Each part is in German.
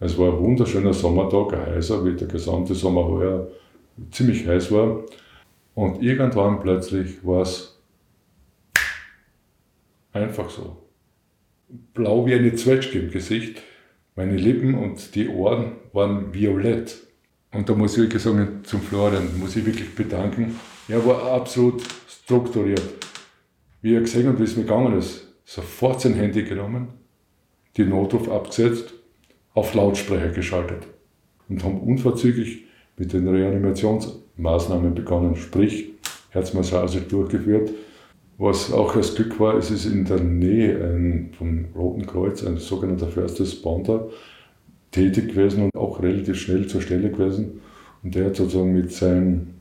Es war ein wunderschöner Sommertag, ein heißer, wie der gesamte Sommer heuer ziemlich heiß war. Und irgendwann plötzlich war es einfach so. Blau wie eine Zwetschge im Gesicht. Meine Lippen und die Ohren waren violett. Und da muss ich wirklich sagen, zum Florian muss ich wirklich bedanken. Er war absolut strukturiert. Wie er gesehen hat, wie es mir gegangen ist, sofort sein Handy genommen, die Notruf abgesetzt, auf Lautsprecher geschaltet und haben unverzüglich mit den Reanimationsmaßnahmen begonnen, sprich Herzmassage durchgeführt. Was auch als Glück war, es ist in der Nähe ein, vom Roten Kreuz ein sogenannter First Responder tätig gewesen und auch relativ schnell zur Stelle gewesen. Und der hat sozusagen mit seinem,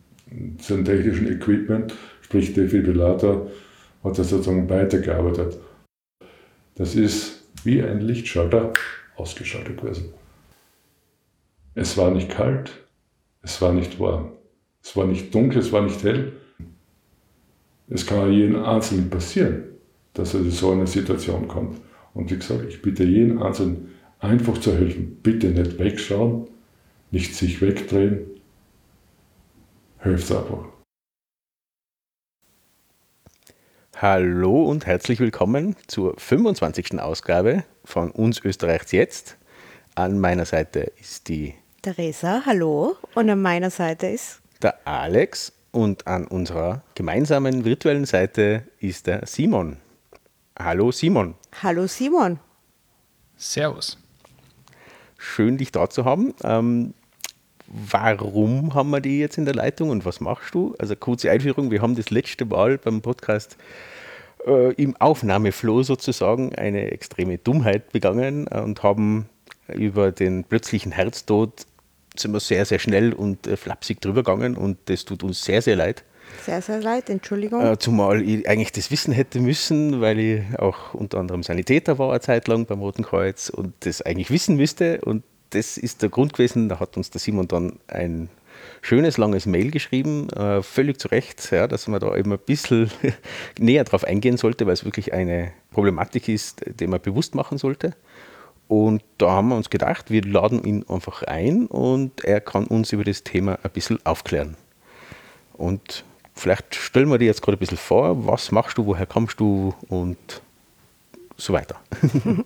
seinem technischen Equipment, sprich Defibrillator, hat er sozusagen weitergearbeitet. Das ist wie ein Lichtschalter ausgeschaltet gewesen. Es war nicht kalt, es war nicht warm, es war nicht dunkel, es war nicht hell. Es kann jedem Einzelnen passieren, dass er in so eine Situation kommt. Und wie gesagt, ich bitte jeden Einzelnen einfach zu helfen. Bitte nicht wegschauen, nicht sich wegdrehen. Helft einfach. Hallo und herzlich willkommen zur 25. Ausgabe von Uns Österreichs jetzt. An meiner Seite ist die Theresa, hallo. Und an meiner Seite ist der Alex und an unserer gemeinsamen virtuellen Seite ist der Simon. Hallo Simon. Hallo Simon. Servus. Schön, dich da zu haben. Ähm, warum haben wir die jetzt in der Leitung und was machst du? Also kurze Einführung, wir haben das letzte Mal beim Podcast äh, im Aufnahmeflow sozusagen eine extreme Dummheit begangen und haben über den plötzlichen Herztod sind wir sehr, sehr schnell und äh, flapsig drüber gegangen und das tut uns sehr, sehr leid. Sehr, sehr leid, Entschuldigung. Äh, zumal ich eigentlich das wissen hätte müssen, weil ich auch unter anderem Sanitäter war eine Zeit lang beim Roten Kreuz und das eigentlich wissen müsste. Und das ist der Grund gewesen, da hat uns der Simon dann ein schönes, langes Mail geschrieben, äh, völlig zu Recht, ja, dass man da eben ein bisschen näher drauf eingehen sollte, weil es wirklich eine Problematik ist, die man bewusst machen sollte. Und da haben wir uns gedacht, wir laden ihn einfach ein und er kann uns über das Thema ein bisschen aufklären. Und vielleicht stellen wir dir jetzt gerade ein bisschen vor, was machst du, woher kommst du und so weiter.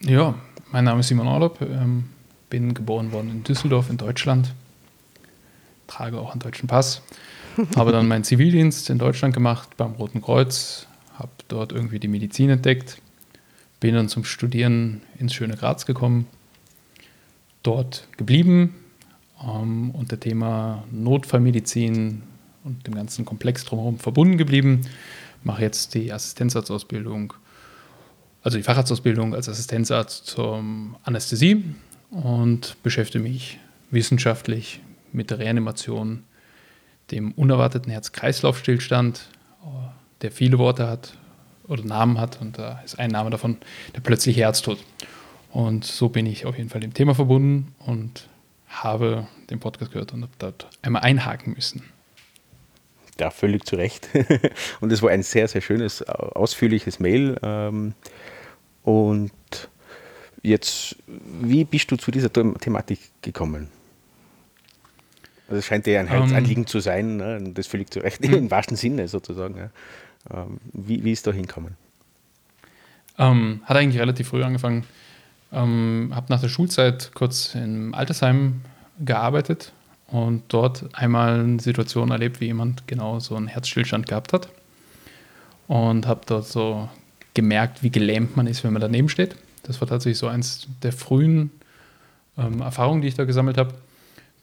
ja, mein Name ist Simon Orlob, ähm, bin geboren worden in Düsseldorf in Deutschland, trage auch einen deutschen Pass, habe dann meinen Zivildienst in Deutschland gemacht beim Roten Kreuz, habe dort irgendwie die Medizin entdeckt, bin dann zum Studieren ins schöne Graz gekommen, dort geblieben ähm, und der Thema Notfallmedizin und dem ganzen Komplex drumherum verbunden geblieben. Mache jetzt die Assistenzarztausbildung, also die Facharztausbildung als Assistenzarzt zur Anästhesie und beschäftige mich wissenschaftlich mit der Reanimation, dem unerwarteten Herz-Kreislauf-Stillstand, der viele Worte hat oder Namen hat und da ist ein Name davon der plötzliche Herztod. Und so bin ich auf jeden Fall dem Thema verbunden und habe den Podcast gehört und habe dort einmal einhaken müssen. Ja, völlig zu Recht. und es war ein sehr, sehr schönes, ausführliches Mail. Ähm, und jetzt, wie bist du zu dieser Thematik gekommen? Also es scheint dir ein Herzanliegen um, zu sein, ne? das völlig zu Recht, im wahrsten Sinne sozusagen. Ähm, wie, wie ist da hinkommen? Ähm, hat eigentlich relativ früh angefangen. Ähm, habe nach der Schulzeit kurz im Altersheim gearbeitet und dort einmal eine Situation erlebt, wie jemand genau so einen Herzstillstand gehabt hat. Und habe dort so gemerkt, wie gelähmt man ist, wenn man daneben steht. Das war tatsächlich so eins der frühen ähm, Erfahrungen, die ich da gesammelt habe.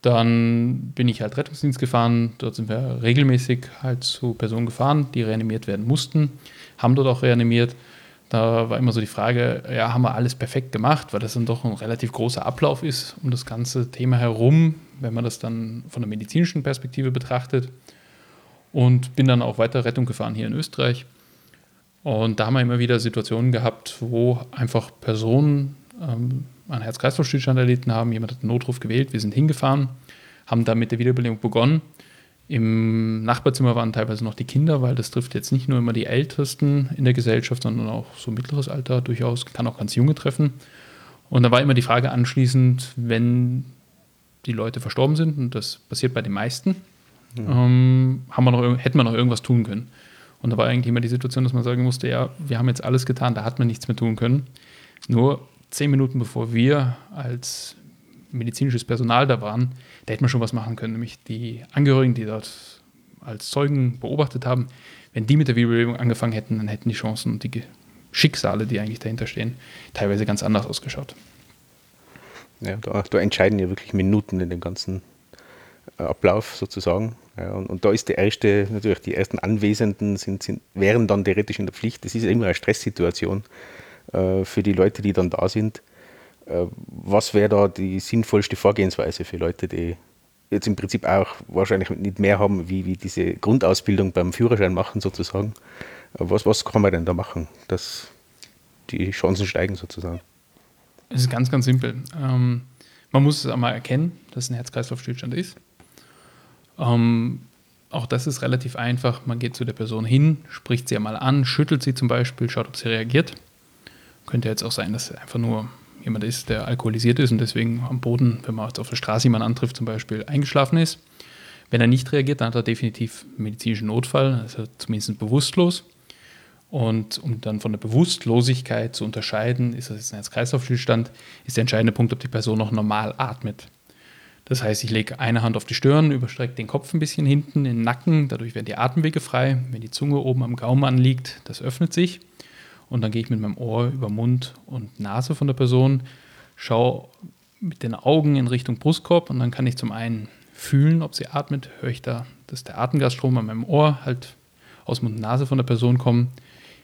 Dann bin ich halt Rettungsdienst gefahren. Dort sind wir regelmäßig halt zu Personen gefahren, die reanimiert werden mussten, haben dort auch reanimiert. Da war immer so die Frage, ja, haben wir alles perfekt gemacht, weil das dann doch ein relativ großer Ablauf ist um das ganze Thema herum, wenn man das dann von der medizinischen Perspektive betrachtet. Und bin dann auch weiter Rettung gefahren hier in Österreich. Und da haben wir immer wieder Situationen gehabt, wo einfach Personen ähm, einen Herz-Kreislauf-Stillstand erlitten haben. Jemand hat einen Notruf gewählt, wir sind hingefahren, haben dann mit der Wiederbelebung begonnen. Im Nachbarzimmer waren teilweise noch die Kinder, weil das trifft jetzt nicht nur immer die Ältesten in der Gesellschaft, sondern auch so mittleres Alter durchaus, kann auch ganz junge treffen. Und da war immer die Frage anschließend, wenn die Leute verstorben sind, und das passiert bei den meisten, ähm, haben wir noch, hätten wir noch irgendwas tun können. Und da war eigentlich immer die Situation, dass man sagen musste, ja, wir haben jetzt alles getan, da hat man nichts mehr tun können. Nur zehn Minuten bevor wir als medizinisches Personal da waren, da hätte man schon was machen können, nämlich die Angehörigen, die dort als Zeugen beobachtet haben, wenn die mit der Wiederbelebung angefangen hätten, dann hätten die Chancen und die Schicksale, die eigentlich dahinter stehen, teilweise ganz anders ausgeschaut. Ja, da, da entscheiden ja wirklich Minuten in dem ganzen äh, Ablauf sozusagen. Ja, und, und, da ist die erste, natürlich die ersten Anwesenden sind, sind, wären dann theoretisch in der Pflicht. Das ist immer eine Stresssituation äh, für die Leute, die dann da sind. Äh, was wäre da die sinnvollste Vorgehensweise für Leute, die jetzt im Prinzip auch wahrscheinlich nicht mehr haben, wie, wie diese Grundausbildung beim Führerschein machen sozusagen? Äh, was, was kann man denn da machen, dass die Chancen steigen sozusagen? Es ist ganz, ganz simpel. Ähm, man muss es einmal erkennen, dass ein Herz-Kreislauf-Stillstand ist. Ähm, auch das ist relativ einfach. Man geht zu der Person hin, spricht sie einmal an, schüttelt sie zum Beispiel, schaut, ob sie reagiert. Könnte jetzt auch sein, dass einfach nur jemand ist, der alkoholisiert ist und deswegen am Boden, wenn man auf der Straße jemanden antrifft, zum Beispiel eingeschlafen ist. Wenn er nicht reagiert, dann hat er definitiv einen medizinischen Notfall, also zumindest bewusstlos. Und um dann von der Bewusstlosigkeit zu unterscheiden, ist das jetzt ein Herz-Kreislauf-Stillstand, ist der entscheidende Punkt, ob die Person noch normal atmet. Das heißt, ich lege eine Hand auf die Stirn, überstrecke den Kopf ein bisschen hinten in den Nacken, dadurch werden die Atemwege frei. Wenn die Zunge oben am Gaumen anliegt, das öffnet sich. Und dann gehe ich mit meinem Ohr über Mund und Nase von der Person, schaue mit den Augen in Richtung Brustkorb und dann kann ich zum einen fühlen, ob sie atmet, höre ich da, dass der Atemgasstrom an meinem Ohr halt aus Mund und Nase von der Person kommt.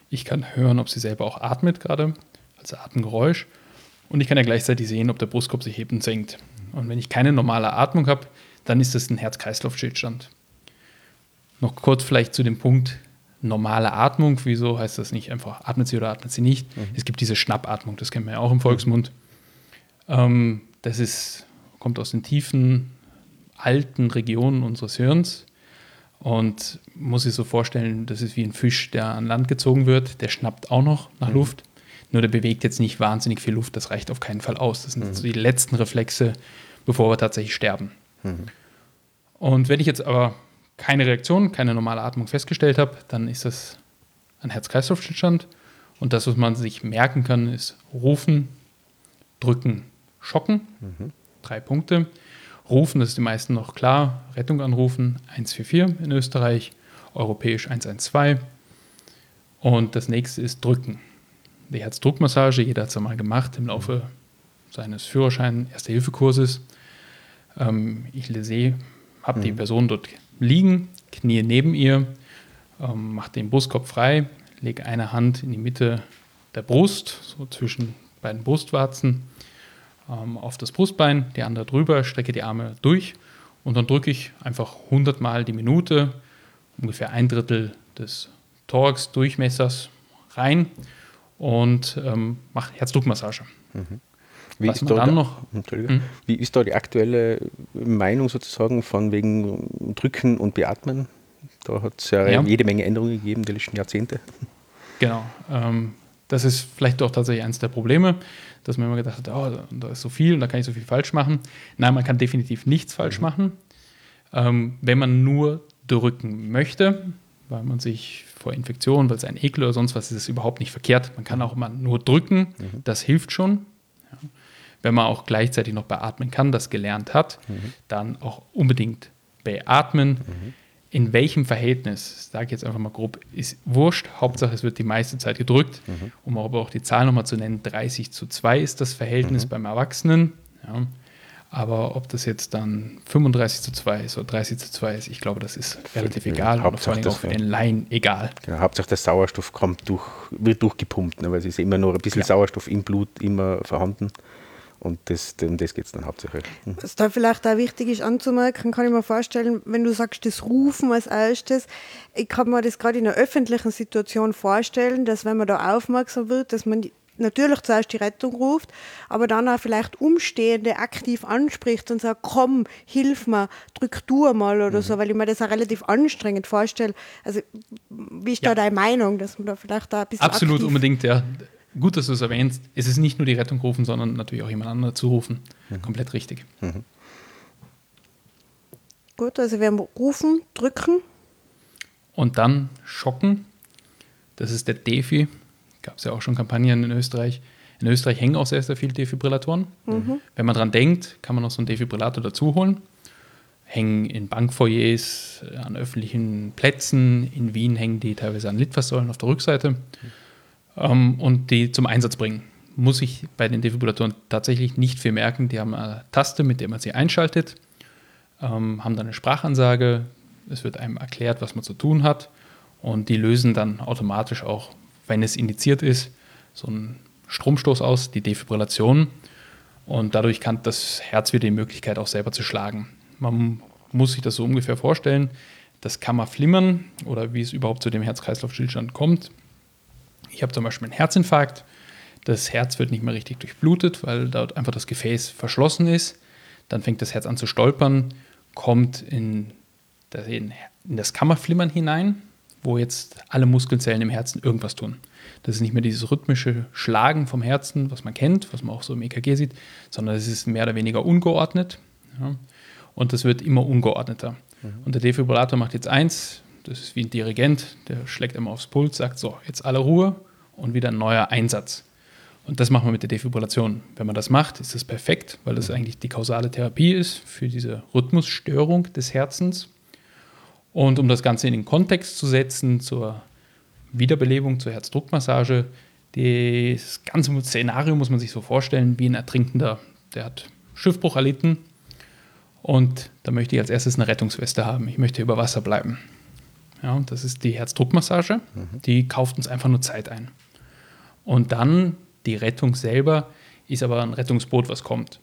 Ich kann hören, ob sie selber auch atmet gerade, als Atemgeräusch. Und ich kann ja gleichzeitig sehen, ob der Brustkorb sich hebt und senkt. Und wenn ich keine normale Atmung habe, dann ist das ein Herz-Kreislauf-Stillstand. Noch kurz vielleicht zu dem Punkt normale Atmung. Wieso heißt das nicht einfach atmet sie oder atmet sie nicht? Mhm. Es gibt diese Schnappatmung, das kennen wir ja auch im Volksmund. Mhm. Ähm, das ist, kommt aus den tiefen, alten Regionen unseres Hirns und muss sich so vorstellen, das ist wie ein Fisch, der an Land gezogen wird, der schnappt auch noch nach mhm. Luft. Nur der bewegt jetzt nicht wahnsinnig viel Luft, das reicht auf keinen Fall aus. Das sind mhm. so die letzten Reflexe, bevor wir tatsächlich sterben. Mhm. Und wenn ich jetzt aber keine Reaktion, keine normale Atmung festgestellt habe, dann ist das ein Herz-Kreislauf-Stillstand. Und das, was man sich merken kann, ist rufen, drücken, schocken. Mhm. Drei Punkte. Rufen, das ist die meisten noch klar. Rettung anrufen, 144 in Österreich, europäisch 112. Und das nächste ist drücken. Die Herzdruckmassage, jeder hat es einmal gemacht im Laufe seines Führerschein Erste-Hilfe-Kurses. Ähm, ich sehe, habe mhm. die Person dort liegen, Knie neben ihr, ähm, mache den Brustkorb frei, lege eine Hand in die Mitte der Brust, so zwischen beiden Brustwarzen ähm, auf das Brustbein, die andere drüber, strecke die Arme durch und dann drücke ich einfach 100 Mal die Minute, ungefähr ein Drittel des Thorax-Durchmessers rein und ähm, mache Herzdruckmassage. Mhm. Wie ist, da noch, hm? wie ist da die aktuelle Meinung sozusagen von wegen Drücken und Beatmen? Da hat es ja, ja, jede Menge Änderungen gegeben die letzten Jahrzehnte. Genau. Ähm, das ist vielleicht doch tatsächlich eines der Probleme, dass man immer gedacht hat, oh, da ist so viel und da kann ich so viel falsch machen. Nein, man kann definitiv nichts falsch mhm. machen. Ähm, wenn man nur drücken möchte, weil man sich vor Infektionen, weil es ein Ekel oder sonst was ist, ist überhaupt nicht verkehrt. Man kann auch immer nur drücken, mhm. das hilft schon. Ja. Wenn man auch gleichzeitig noch beatmen kann, das gelernt hat, mhm. dann auch unbedingt beatmen. Mhm in welchem Verhältnis, sage ich jetzt einfach mal grob, ist wurscht. Hauptsache, es wird die meiste Zeit gedrückt. Mhm. Um aber auch die Zahl nochmal zu nennen, 30 zu 2 ist das Verhältnis mhm. beim Erwachsenen. Ja. Aber ob das jetzt dann 35 zu 2 ist oder 30 zu 2 ist, ich glaube, das ist relativ ja, egal. Und vor allem auch für den Laien egal. Genau, Hauptsache der Sauerstoff kommt durch, wird durchgepumpt, ne, weil es ist immer nur ein bisschen Klar. Sauerstoff im Blut immer vorhanden. Und das, um das geht es dann hauptsächlich. Mhm. Was da vielleicht auch wichtig ist anzumerken, kann ich mir vorstellen, wenn du sagst, das Rufen als erstes, ich kann mir das gerade in einer öffentlichen Situation vorstellen, dass wenn man da aufmerksam wird, dass man natürlich zuerst die Rettung ruft, aber dann auch vielleicht Umstehende aktiv anspricht und sagt, komm, hilf mir, drück du mal oder mhm. so, weil ich mir das auch relativ anstrengend vorstelle. Also wie ist ja. da deine Meinung, dass man da vielleicht da ein bisschen Absolut unbedingt, ja gut, dass du es erwähnst. Es ist nicht nur die Rettung rufen, sondern natürlich auch jemand anderen zu rufen. Mhm. Komplett richtig. Mhm. Gut, also wir haben rufen, drücken. Und dann schocken. Das ist der Defi. Gab es ja auch schon Kampagnen in Österreich. In Österreich hängen auch sehr, sehr viele Defibrillatoren. Mhm. Wenn man dran denkt, kann man noch so einen Defibrillator dazu holen. Hängen in Bankfoyers, an öffentlichen Plätzen. In Wien hängen die teilweise an Litfaßsäulen auf der Rückseite. Ähm, und die zum Einsatz bringen. Muss ich bei den Defibrillatoren tatsächlich nicht viel merken. Die haben eine Taste, mit der man sie einschaltet, ähm, haben dann eine Sprachansage. Es wird einem erklärt, was man zu tun hat. Und die lösen dann automatisch auch, wenn es indiziert ist, so einen Stromstoß aus, die Defibrillation. Und dadurch kann das Herz wieder die Möglichkeit auch selber zu schlagen. Man muss sich das so ungefähr vorstellen. Das kann man flimmern oder wie es überhaupt zu dem Herz-Kreislauf-Stillstand kommt. Ich habe zum Beispiel einen Herzinfarkt. Das Herz wird nicht mehr richtig durchblutet, weil dort einfach das Gefäß verschlossen ist. Dann fängt das Herz an zu stolpern, kommt in das Kammerflimmern hinein wo jetzt alle Muskelzellen im Herzen irgendwas tun. Das ist nicht mehr dieses rhythmische Schlagen vom Herzen, was man kennt, was man auch so im EKG sieht, sondern es ist mehr oder weniger ungeordnet. Ja. Und das wird immer ungeordneter. Mhm. Und der Defibrillator macht jetzt eins, das ist wie ein Dirigent, der schlägt immer aufs Puls, sagt so, jetzt alle Ruhe und wieder ein neuer Einsatz. Und das machen wir mit der Defibrillation. Wenn man das macht, ist das perfekt, weil das eigentlich die kausale Therapie ist für diese Rhythmusstörung des Herzens. Und um das Ganze in den Kontext zu setzen zur Wiederbelebung, zur Herzdruckmassage, das ganze Szenario muss man sich so vorstellen wie ein Ertrinkender, der hat Schiffbruch erlitten und da möchte ich als erstes eine Rettungsweste haben. Ich möchte über Wasser bleiben. Ja, und das ist die Herzdruckmassage. Mhm. Die kauft uns einfach nur Zeit ein. Und dann die Rettung selber ist aber ein Rettungsboot, was kommt.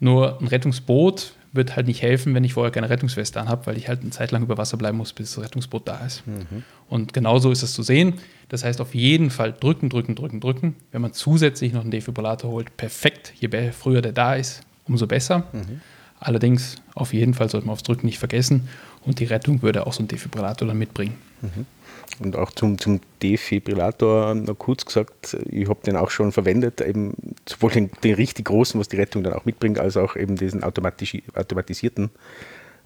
Nur ein Rettungsboot wird halt nicht helfen, wenn ich vorher keine Rettungsweste anhabe, weil ich halt eine Zeit lang über Wasser bleiben muss, bis das Rettungsboot da ist. Mhm. Und genauso ist es zu sehen. Das heißt, auf jeden Fall drücken, drücken, drücken, drücken. Wenn man zusätzlich noch einen Defibrillator holt, perfekt. Je früher der da ist, umso besser. Mhm. Allerdings, auf jeden Fall sollte man aufs Drücken nicht vergessen. Und die Rettung würde auch so ein Defibrillator dann mitbringen. Mhm. Und auch zum, zum Defibrillator noch kurz gesagt, ich habe den auch schon verwendet, eben sowohl den, den, richtig großen, was die Rettung dann auch mitbringt, als auch eben diesen automatisierten.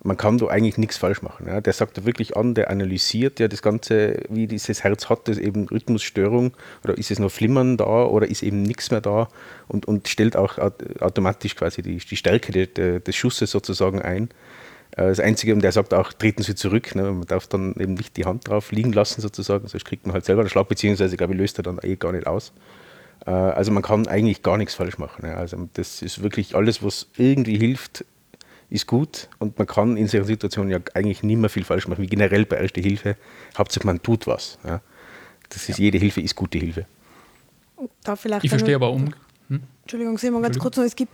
Man kann da eigentlich nichts falsch machen. Ja. Der sagt da wirklich an, der analysiert ja das Ganze, wie dieses Herz hat, das eben Rhythmusstörung oder ist es noch Flimmern da oder ist eben nichts mehr da und, und stellt auch automatisch quasi die, die Stärke de, des Schusses sozusagen ein. Äh, das Einzige, der sagt auch, treten Sie zurück. Ne? Man darf dann eben nicht die Hand drauf liegen lassen, sozusagen, sonst kriegt man halt selber einen Schlag, beziehungsweise, glaube ich, löst er dann eh gar nicht aus. Äh, also man kann eigentlich gar nichts falsch machen. Also das ist wirklich alles, was irgendwie hilft, ist gut und man kann in solchen Situationen ja eigentlich nicht mehr viel falsch machen, wie generell bei Erste Hilfe. Hauptsache man tut was. Ja? Das ist, ja. Jede Hilfe ist gute Hilfe. ich verstehe aber um, hm? Entschuldigung, Simon, ganz kurz noch. Es gibt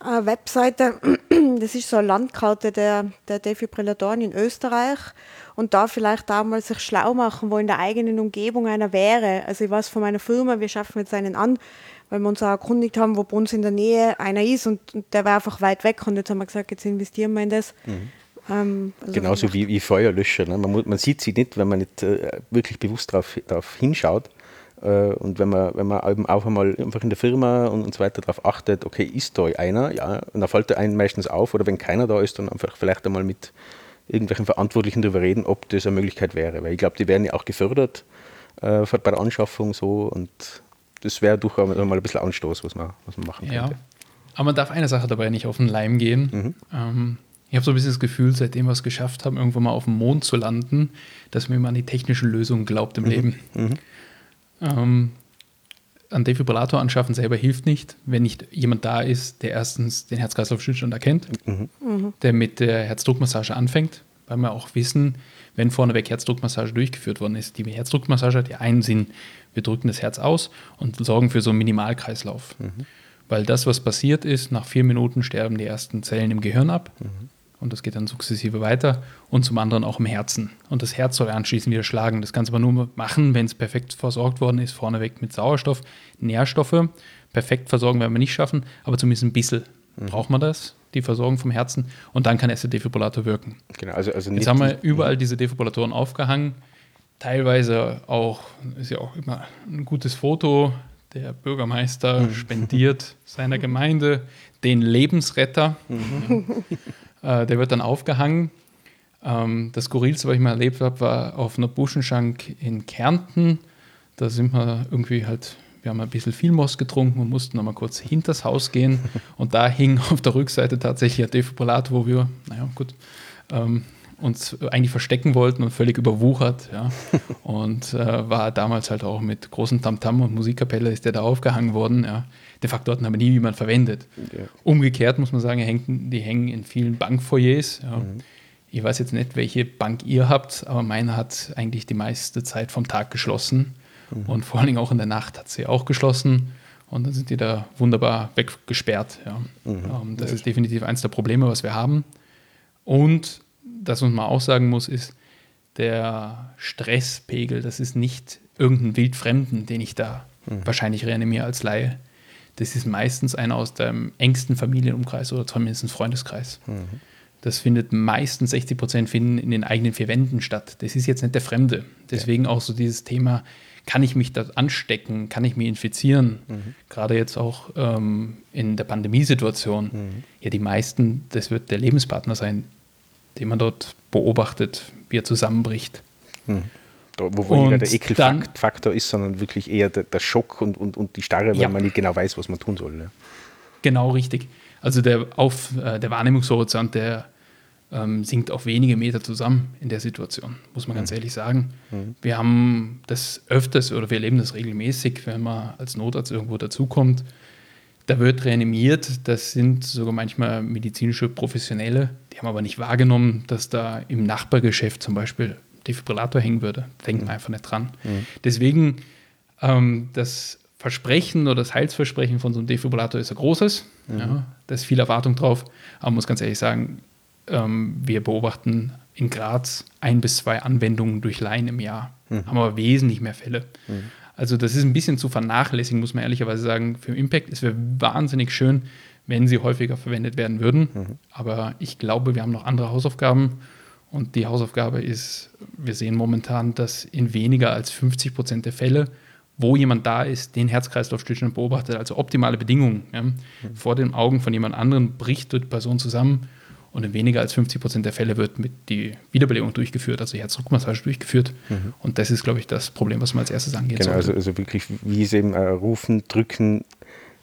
eine Webseite, das ist so eine Landkarte der, der Defibrillatoren in Österreich und da vielleicht auch mal sich schlau machen, wo in der eigenen Umgebung einer wäre. Also ich weiß von meiner Firma, wir schaffen jetzt einen an, weil wir uns auch erkundigt haben, wo bei uns in der Nähe einer ist und, und der war einfach weit weg und jetzt haben wir gesagt, jetzt investieren wir in das. Mhm. Ähm, also Genauso wie, wie Feuerlöscher. Ne? Man, muss, man, sieht sie nicht, wenn man nicht äh, wirklich bewusst darauf hinschaut. Äh, und wenn man, wenn man eben auch einmal einfach in der Firma und, und so weiter darauf achtet, okay, ist da einer, ja, und dann fällt der einen meistens auf, oder wenn keiner da ist, dann einfach vielleicht einmal mit irgendwelchen Verantwortlichen darüber reden, ob das eine Möglichkeit wäre. Weil ich glaube, die werden ja auch gefördert äh, bei der Anschaffung so und das wäre durchaus mal ein bisschen Anstoß, was man, was man machen könnte. Ja. Aber man darf eine Sache dabei nicht auf den Leim gehen. Mhm. Ähm, ich habe so ein bisschen das Gefühl, seitdem wir es geschafft haben, irgendwann mal auf dem Mond zu landen, dass man immer an die technischen Lösungen glaubt im mhm. Leben. Mhm. Ähm, ein Defibrillator anschaffen selber hilft nicht, wenn nicht jemand da ist, der erstens den Herz-Kreislauf-Stillstand erkennt, mhm. der mit der Herzdruckmassage anfängt, weil wir auch wissen, wenn vorneweg Herzdruckmassage durchgeführt worden ist. Die Herzdruckmassage hat ja einen Sinn, wir drücken das Herz aus und sorgen für so einen Minimalkreislauf. Mhm. Weil das, was passiert ist, nach vier Minuten sterben die ersten Zellen im Gehirn ab. Mhm und das geht dann sukzessive weiter und zum anderen auch im Herzen. Und das Herz soll anschließend wieder schlagen. Das kannst du aber nur machen, wenn es perfekt versorgt worden ist, vorneweg mit Sauerstoff, Nährstoffe. Perfekt versorgen werden wir nicht schaffen, aber zumindest ein bisschen mhm. braucht man das, die Versorgung vom Herzen. Und dann kann erst der Defibrillator wirken. Genau, also, also Jetzt haben wir überall diese Defibrillatoren aufgehangen. Teilweise auch, ist ja auch immer ein gutes Foto, der Bürgermeister spendiert seiner Gemeinde den Lebensretter. äh, der wird dann aufgehangen. Ähm, das Skurrilste, was ich mal erlebt habe, war auf einer Buschenschank in Kärnten. Da sind wir irgendwie halt, wir haben ein bisschen Vielmost getrunken und mussten nochmal kurz hinters Haus gehen. Und da hing auf der Rückseite tatsächlich ein Defibrillator, wo wir, naja, gut, ähm, uns eigentlich verstecken wollten und völlig überwuchert. Ja. Und äh, war damals halt auch mit großem Tamtam und Musikkapelle ist der da aufgehangen worden. Ja. De facto hatten aber nie jemand verwendet. Ja. Umgekehrt muss man sagen, hängen, die hängen in vielen Bankfoyers. Ja. Ich weiß jetzt nicht, welche Bank ihr habt, aber meine hat eigentlich die meiste Zeit vom Tag geschlossen. Und vor allen Dingen auch in der Nacht hat sie auch geschlossen. Und dann sind die da wunderbar weggesperrt. Ja. Ähm, das ist definitiv eins der Probleme, was wir haben. Und das, was man auch sagen muss, ist, der Stresspegel, das ist nicht irgendein Wildfremden, den ich da wahrscheinlich reanimiere als Laie. Das ist meistens einer aus dem engsten Familienumkreis oder zumindest Freundeskreis. Das findet meistens 60 Prozent finden in den eigenen vier Wänden statt. Das ist jetzt nicht der Fremde. Deswegen auch so dieses Thema, kann ich mich da anstecken, kann ich mich infizieren? Gerade jetzt auch ähm, in der Pandemiesituation. Ja, die meisten, das wird der Lebenspartner sein, den man dort beobachtet, wie er zusammenbricht. Da, wo weniger der Ekelfaktor ist, sondern wirklich eher der, der Schock und, und, und die Starre, weil Ja. man nicht genau weiß, was man tun soll. Ne? Genau richtig. Also der, auf, äh, der Wahrnehmungshorizont, der ähm, sinkt auf wenige Meter zusammen in der Situation, muss man ganz ehrlich sagen. Wir haben das öfters oder wir erleben das regelmäßig, wenn man als Notarzt irgendwo dazukommt. Da wird reanimiert, das sind sogar manchmal medizinische Professionelle, die haben aber nicht wahrgenommen, dass da im Nachbargeschäft zum Beispiel Defibrillator hängen würde. Denkt man einfach nicht dran. Deswegen ähm, das Versprechen oder das Heilsversprechen von so einem Defibrillator ist ein großes. Ja, da ist viel Erwartung drauf. Aber man muss ganz ehrlich sagen, ähm, wir beobachten in Graz ein bis zwei Anwendungen durch Laien im Jahr. Haben aber wesentlich mehr Fälle. Also das ist ein bisschen zu vernachlässigen, muss man ehrlicherweise sagen, für Impact. Es wäre wahnsinnig schön, wenn sie häufiger verwendet werden würden. Aber ich glaube, wir haben noch andere Hausaufgaben. Und die Hausaufgabe ist, wir sehen momentan, dass in weniger als 50 Prozent der Fälle, wo jemand da ist, den Herz-Kreislauf-Stillstand beobachtet, also optimale Bedingungen, ja, vor den Augen von jemand anderem bricht die Person zusammen und in weniger als 50 Prozent der Fälle wird mit die Wiederbelebung durchgeführt, also Herzdruckmassage durchgeführt. Und das ist, glaube ich, das Problem, was man als erstes angehen Genau, also, sollte. also wirklich, wie es eben äh, rufen, drücken,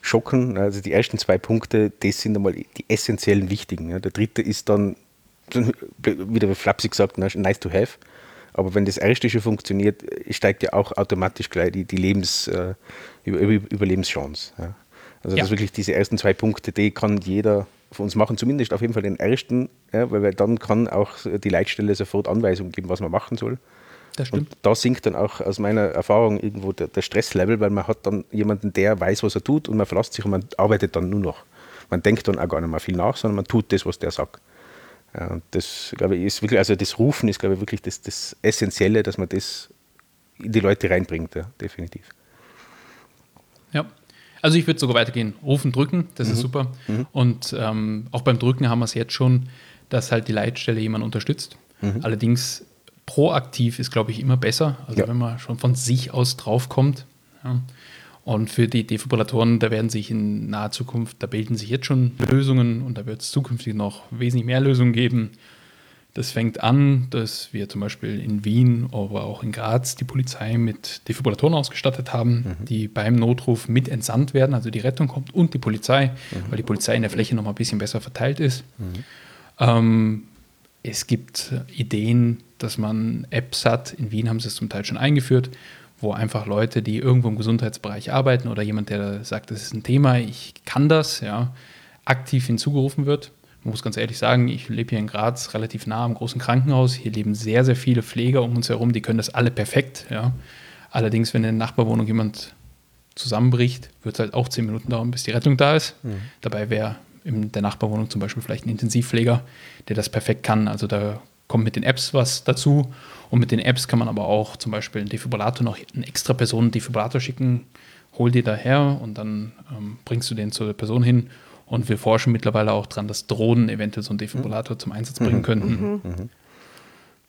schocken. Also die ersten zwei Punkte, das sind einmal die essentiellen wichtigen. Ja. Der dritte ist dann, wieder flapsig gesagt, nice to have. Aber wenn das erste schon funktioniert, steigt ja auch automatisch gleich die, die Lebens, äh, Über- Überlebenschance. Ja. Also Ja. das wirklich diese ersten zwei Punkte, die kann jeder von uns machen, zumindest auf jeden Fall den ersten, ja, weil, dann kann auch die Leitstelle sofort Anweisungen geben, was man machen soll. Das stimmt. Und da sinkt dann auch aus meiner Erfahrung irgendwo der, der Stresslevel, weil man hat dann jemanden, der weiß, was er tut und man verlässt sich und man arbeitet dann nur noch. Man denkt dann auch gar nicht mehr viel nach, sondern man tut das, was der sagt. Und das, glaube ich, ist wirklich, also das Rufen ist, glaube ich, wirklich das, das Essentielle, dass man das in die Leute reinbringt, ja, definitiv. Ja. Also ich würde sogar weitergehen. Rufen, drücken, das ist super. Und ähm, auch beim Drücken haben wir es jetzt schon, dass halt die Leitstelle jemand unterstützt. Allerdings proaktiv ist, glaube ich, immer besser. Also Ja. wenn man schon von sich aus draufkommt. Ja. Und für die Defibrillatoren, da werden sich in naher Zukunft, da bilden sich jetzt schon Lösungen und da wird es zukünftig noch wesentlich mehr Lösungen geben. Das fängt an, dass wir zum Beispiel in Wien, aber auch in Graz die Polizei mit Defibrillatoren ausgestattet haben, die beim Notruf mit entsandt werden. Also die Rettung kommt und die Polizei, weil die Polizei in der Fläche noch mal ein bisschen besser verteilt ist. Ähm, es gibt Ideen, dass man Apps hat. In Wien haben sie es zum Teil schon eingeführt, wo einfach Leute, die irgendwo im Gesundheitsbereich arbeiten oder jemand, der sagt, das ist ein Thema, ich kann das, ja, aktiv hinzugerufen wird. Man muss ganz ehrlich sagen, ich lebe hier in Graz relativ nah am großen Krankenhaus. Hier leben sehr, sehr viele Pfleger um uns herum, die können das alle perfekt. Ja. Allerdings, wenn in der Nachbarwohnung jemand zusammenbricht, wird es halt auch zehn Minuten dauern, bis die Rettung da ist. Dabei wäre in der Nachbarwohnung zum Beispiel vielleicht ein Intensivpfleger, der das perfekt kann. Also da kommt mit den Apps was dazu. Und mit den Apps kann man aber auch zum Beispiel einen Defibrillator noch einen extra Person einen Defibrillator schicken, hol dir daher und dann ähm, bringst du den zur Person hin. Und wir forschen mittlerweile auch dran, dass Drohnen eventuell so einen Defibrillator zum Einsatz bringen könnten.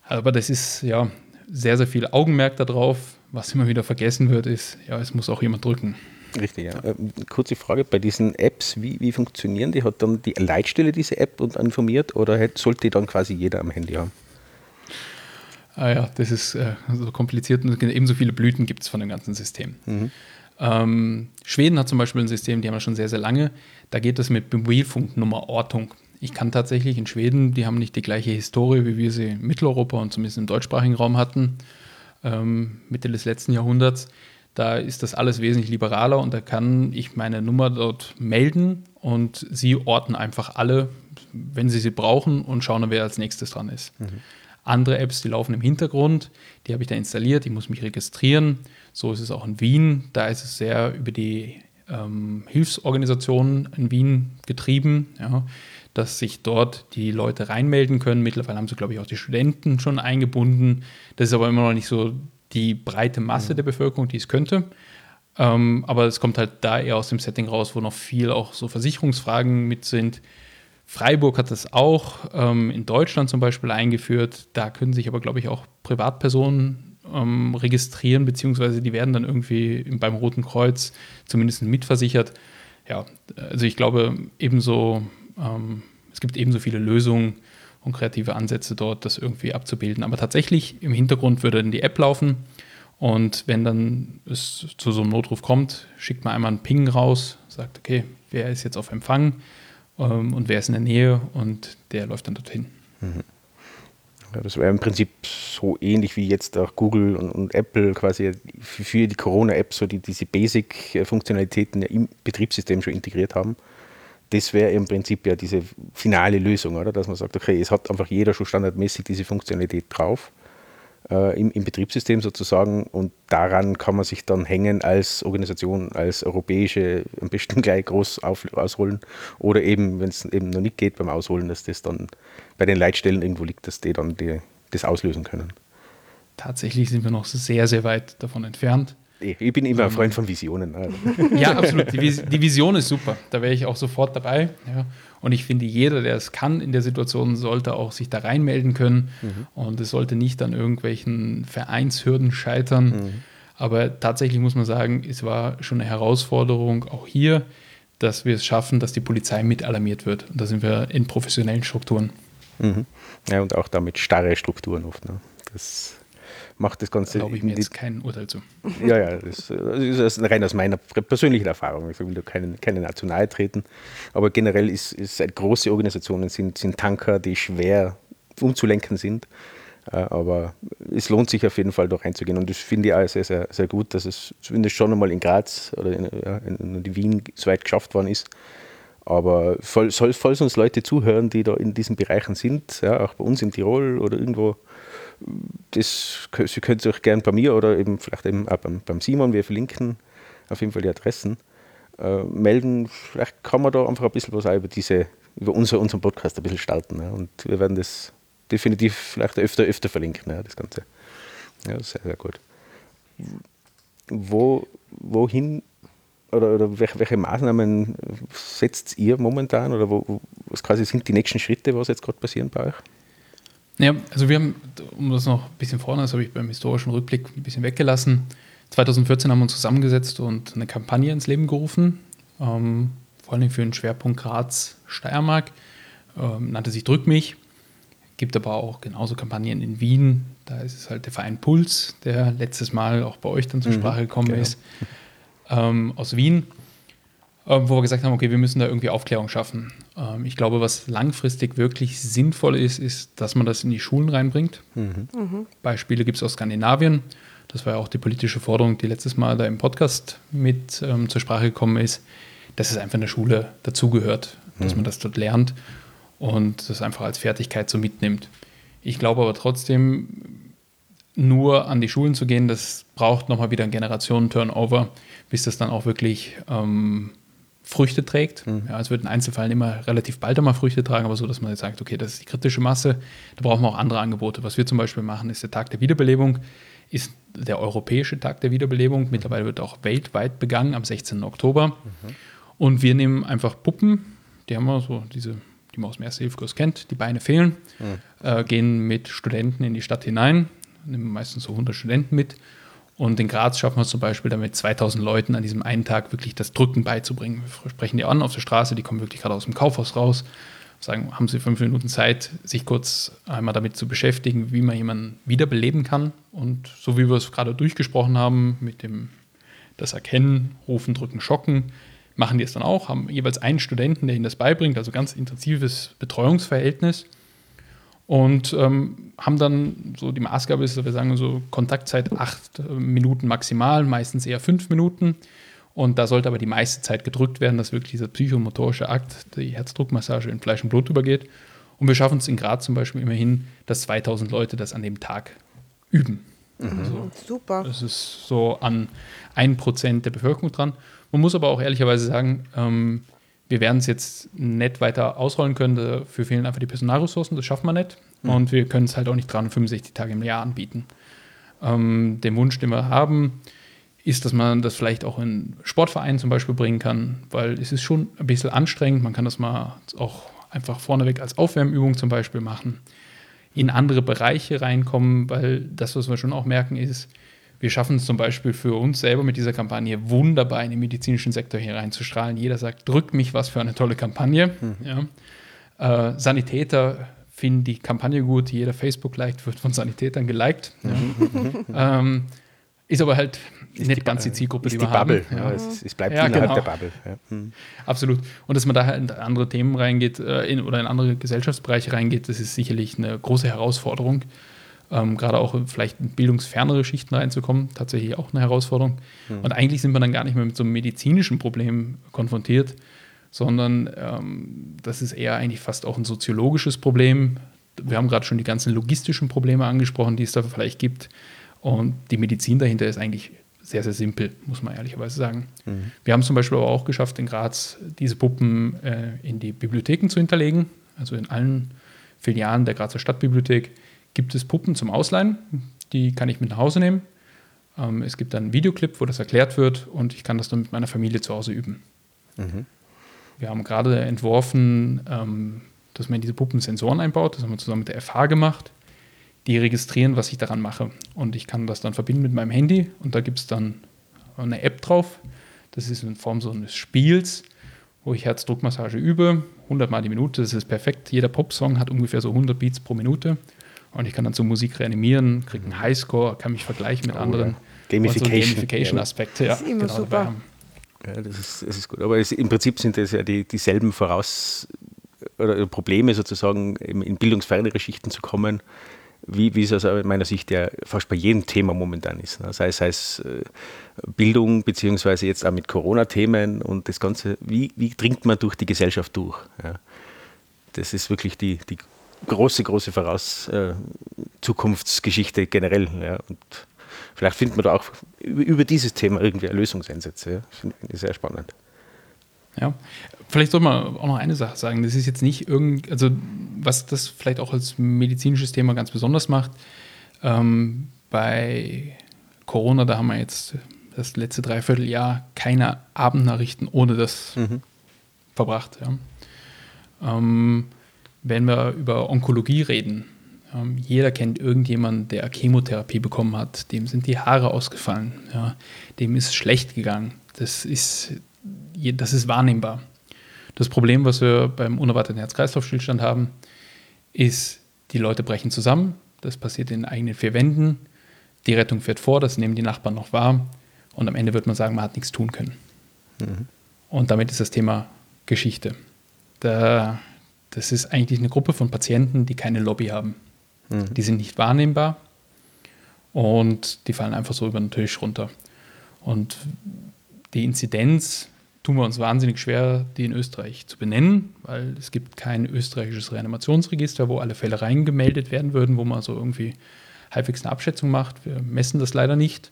Aber das ist ja sehr, sehr viel Augenmerk darauf. Was immer wieder vergessen wird, ist, ja, es muss auch jemand drücken. Richtig, ja. Ähm, kurze Frage, bei diesen Apps, wie, wie funktionieren die? Hat dann die Leitstelle diese App und informiert oder hat, sollte die dann quasi jeder am Handy haben? Ah ja, das ist äh, so kompliziert und ebenso viele Blüten gibt es von dem ganzen System. Mhm. Ähm, Schweden hat zum Beispiel ein System, die haben wir schon sehr, sehr lange. Da geht es mit Mobilfunknummerortung. Ich kann tatsächlich in Schweden, die haben nicht die gleiche Historie, wie wir sie in Mitteleuropa und zumindest im deutschsprachigen Raum hatten, ähm, Mitte des letzten Jahrhunderts. Da ist das alles wesentlich liberaler und da kann ich meine Nummer dort melden und sie orten einfach alle, wenn sie sie brauchen und schauen, wer als nächstes dran ist. Mhm. Andere Apps, die laufen im Hintergrund, die habe ich da installiert, ich muss mich registrieren. So ist es auch in Wien. Da ist es sehr über die ähm, Hilfsorganisationen in Wien getrieben, ja, dass sich dort die Leute reinmelden können. Mittlerweile haben sie, glaube ich, auch die Studenten schon eingebunden. Das ist aber immer noch nicht so die breite Masse mhm. der Bevölkerung, die es könnte. Ähm, aber es kommt halt da eher aus dem Setting raus, wo noch viel auch so Versicherungsfragen mit sind. Freiburg hat das auch ähm, in Deutschland zum Beispiel eingeführt. Da können sich aber, glaube ich, auch Privatpersonen ähm, registrieren, beziehungsweise die werden dann irgendwie beim Roten Kreuz zumindest mitversichert. Ja, also ich glaube ebenso, ähm, es gibt ebenso viele Lösungen und kreative Ansätze dort, das irgendwie abzubilden. Aber tatsächlich im Hintergrund würde dann die App laufen und wenn dann es zu so einem Notruf kommt, schickt man einmal einen Ping raus, sagt, okay, wer ist jetzt auf Empfang? ähm, und wer ist in der Nähe und der läuft dann dorthin. Mhm. Ja, das wäre im Prinzip so ähnlich wie jetzt auch Google und, und Apple quasi für die Corona-App so die, diese Basic-Funktionalitäten im Betriebssystem schon integriert haben. Das wäre im Prinzip ja diese finale Lösung, oder? Dass man sagt, okay, es hat einfach jeder schon standardmäßig diese Funktionalität drauf äh, im, im, Betriebssystem sozusagen und daran kann man sich dann hängen als Organisation, als europäische, am besten gleich groß auf, ausholen oder eben, wenn es eben noch nicht geht beim Ausholen, dass das dann bei den Leitstellen irgendwo liegt, dass die dann die, das auslösen können. Tatsächlich sind wir noch sehr, sehr weit davon entfernt. Ich bin immer ein Freund von Visionen. Also. Ja, absolut. Die, Vision ist super. Da wäre ich auch sofort dabei. Ja. Und ich finde, jeder, der es kann in der Situation, sollte auch sich da reinmelden können. Mhm. Und es sollte nicht an irgendwelchen Vereinshürden scheitern. Mhm. Aber tatsächlich muss man sagen, es war schon eine Herausforderung, auch hier, dass wir es schaffen, dass die Polizei mit alarmiert wird. Und da sind wir in professionellen Strukturen. Mhm. Ja, und auch damit starre Strukturen oft. Ne? Das macht das Ganze. Da glaube ich mir jetzt kein Urteil zu. Ja, ja, das, ist rein aus meiner persönlichen Erfahrung. Ich will da keine, keine national treten. Aber generell ist, ist große Organisationen sind, sind Tanker, die schwer umzulenken sind. Äh, aber es lohnt sich auf jeden Fall da reinzugehen. Und das finde ich auch sehr, sehr, sehr gut, dass es zumindest schon einmal in Graz oder in, in Wien so weit geschafft worden ist. Aber falls uns Leute zuhören, die da in diesen Bereichen sind, ja, auch bei uns in Tirol oder irgendwo, das, Sie können sich gerne bei mir oder eben vielleicht eben auch beim, beim Simon, wir verlinken auf jeden Fall die Adressen, äh, melden. Vielleicht kann man da einfach ein bisschen was auch über diese, über unser, unseren Podcast ein bisschen starten. Ja. Und wir werden das definitiv vielleicht öfter, öfter verlinken, ja, das Ganze. Ja, sehr, sehr gut. Wo, wohin oder, oder welche, welche, Maßnahmen setzt ihr momentan oder wo, was quasi sind die nächsten Schritte, was jetzt gerade passieren bei euch? Ja, also wir haben, um das noch ein bisschen vorne, das habe ich beim historischen Rückblick ein bisschen weggelassen. 2014 haben wir uns zusammengesetzt und eine Kampagne ins Leben gerufen, ähm, vor allem für den Schwerpunkt Graz-Steiermark. Ähm, nannte sich Drück mich. Gibt aber auch genauso Kampagnen in Wien. Da ist es halt der Verein Puls, der letztes Mal auch bei euch dann zur mhm, Sprache gekommen genau. ist, ähm, aus Wien. Ähm, wo wir gesagt haben, okay, wir müssen da irgendwie Aufklärung schaffen. Ähm, ich glaube, was langfristig wirklich sinnvoll ist, ist, dass man das in die Schulen reinbringt. Mhm. Mhm. Beispiele gibt es aus Skandinavien. Das war ja auch die politische Forderung, die letztes Mal da im Podcast mit ähm, zur Sprache gekommen ist, dass es einfach in der Schule dazugehört, dass mhm. man das dort lernt und das einfach als Fertigkeit so mitnimmt. Ich glaube aber trotzdem, nur an die Schulen zu gehen, das braucht nochmal wieder ein Generationen-Turnover, bis das dann auch wirklich ähm, Früchte trägt. Mhm. Ja, es wird in Einzelfällen immer relativ bald einmal Früchte tragen, aber so, dass man jetzt sagt, okay, das ist die kritische Masse, da brauchen wir auch andere Angebote. Was wir zum Beispiel machen, ist der Tag der Wiederbelebung, ist der europäische Tag der Wiederbelebung. Mittlerweile wird auch weltweit begangen am 16. Oktober. Mhm. Und wir nehmen einfach Puppen, die haben wir so, diese, die man aus dem Erste Hilfekurs kennt, die Beine fehlen, mhm. äh, gehen mit Studenten in die Stadt hinein, nehmen meistens so 100 Studenten mit Und in Graz schaffen wir es zum Beispiel damit 2000 Leuten an diesem einen Tag wirklich das Drücken beizubringen. Wir sprechen die an auf der Straße, die kommen wirklich gerade aus dem Kaufhaus raus, sagen, haben sie fünf Minuten Zeit, sich kurz einmal damit zu beschäftigen, wie man jemanden wiederbeleben kann. Und so wie wir es gerade durchgesprochen haben, mit dem das Erkennen, Rufen, Drücken, Schocken, machen die es dann auch, haben jeweils einen Studenten, der ihnen das beibringt, also ganz intensives Betreuungsverhältnis und ähm, haben dann so die Maßgabe ist, wir sagen so Kontaktzeit acht äh, Minuten maximal, meistens eher fünf Minuten. Und da sollte aber die meiste Zeit gedrückt werden, dass wirklich dieser psychomotorische Akt, die Herzdruckmassage in Fleisch und Blut übergeht. Und wir schaffen es in Graz zum Beispiel immerhin, dass 2000 Leute das an dem Tag üben. Mhm. Also, Super. Das ist so an 1% der Bevölkerung dran. Man muss aber auch ehrlicherweise sagen, ähm, wir werden es jetzt nicht weiter ausrollen können. Dafür fehlen einfach die Personalressourcen, das schaffen wir nicht. Mhm. Und wir können es halt auch nicht 365 Tage im Jahr anbieten. Ähm, den Wunsch, den wir haben, ist, dass man das vielleicht auch in Sportvereinen zum Beispiel bringen kann, weil es ist schon ein bisschen anstrengend. Man kann das mal auch einfach vorneweg als Aufwärmübung zum Beispiel machen. In andere Bereiche reinkommen, weil das, was wir schon auch merken, ist, wir schaffen es zum Beispiel für uns selber mit dieser Kampagne wunderbar in den medizinischen Sektor hier reinzustrahlen. Jeder sagt, drück mich, was für eine tolle Kampagne. Mhm. Ja. Äh, Sanitäter finden die Kampagne gut. Jeder Facebook-Like wird von Sanitätern geliked. Ja. ähm, ist aber halt ist nicht die, ganz die Zielgruppe, die wir die Bubble. haben. Ja. Es, es, bleibt ja, innerhalb genau. der Bubble. Ja. Hm. Absolut. Und dass man da halt in andere Themen reingeht äh, in, oder in andere Gesellschaftsbereiche reingeht, das ist sicherlich eine große Herausforderung ähm, gerade auch vielleicht in bildungsfernere Schichten reinzukommen, tatsächlich auch eine Herausforderung. Mhm. Und eigentlich sind wir dann gar nicht mehr mit so einem medizinischen Problem konfrontiert, sondern ähm, das ist eher eigentlich fast auch ein soziologisches Problem. Wir haben gerade schon die ganzen logistischen Probleme angesprochen, die es da vielleicht gibt. Und die Medizin dahinter ist eigentlich sehr, sehr simpel, muss man ehrlicherweise sagen. Mhm. Wir haben zum Beispiel aber auch geschafft, in Graz diese Puppen äh, in die Bibliotheken zu hinterlegen, also in allen Filialen der Grazer Stadtbibliothek gibt es Puppen zum Ausleihen. Die kann ich mit nach Hause nehmen. Ähm, es gibt dann einen Videoclip, wo das erklärt wird und ich kann das dann mit meiner Familie zu Hause üben. Mhm. Wir haben gerade entworfen, ähm, dass man in diese Puppen Sensoren einbaut. Das haben wir zusammen mit der FH gemacht. Die registrieren, was ich daran mache. Und ich kann das dann verbinden mit meinem Handy und da gibt es dann eine App drauf. Das ist in Form so eines Spiels, wo ich Herzdruckmassage übe, 100 Mal die Minute. Das ist perfekt. Jeder Popsong hat ungefähr so 100 Beats pro Minute. Und ich kann dann zur Musik reanimieren, kriege einen Highscore, kann mich vergleichen mit oh, anderen. Ja. Gamification-Aspekte. Ja, das ist immer genau super. Ja, das ist, das ist gut. Aber es, im Prinzip sind das ja die, dieselben Voraus- oder Probleme sozusagen, in bildungsfernere Schichten zu kommen, wie, wie es aus meiner Sicht ja fast bei jedem Thema momentan ist. Ne? Sei, sei es äh, Bildung, beziehungsweise jetzt auch mit Corona-Themen und das Ganze, wie, wie dringt man durch die Gesellschaft durch? Ja? Das ist wirklich die, die große, große Voraus äh, Zukunftsgeschichte generell. Ja. Und vielleicht findet man da auch über dieses Thema irgendwie Lösungsansätze. Ja. Finde ich sehr spannend. Ja, vielleicht soll man auch noch eine Sache sagen. Das ist jetzt nicht irgend, also was das vielleicht auch als medizinisches Thema ganz besonders macht. Ähm, bei Corona, da haben wir jetzt das letzte Dreivierteljahr keine Abendnachrichten ohne das mhm. verbracht. Ja. Ähm, wenn wir über Onkologie reden, ähm, jeder kennt irgendjemanden, der Chemotherapie bekommen hat, dem sind die Haare ausgefallen, ja, dem ist schlecht gegangen. Das ist, das ist wahrnehmbar. Das Problem, was wir beim unerwarteten Herz-Kreislauf-Stillstand haben, ist, die Leute brechen zusammen. Das passiert in den eigenen vier Wänden. Die Rettung fährt vor, das nehmen die Nachbarn noch wahr. Und am Ende wird man sagen, man hat nichts tun können. Mhm. Und damit ist das Thema Geschichte. Da das ist eigentlich eine Gruppe von Patienten, die keine Lobby haben. Mhm. Die sind nicht wahrnehmbar und die fallen einfach so über den Tisch runter. Und die Inzidenz tun wir uns wahnsinnig schwer, die in Österreich zu benennen, weil es gibt kein österreichisches Reanimationsregister, wo alle Fälle reingemeldet werden würden, wo man so irgendwie halbwegs eine Abschätzung macht. Wir messen das leider nicht,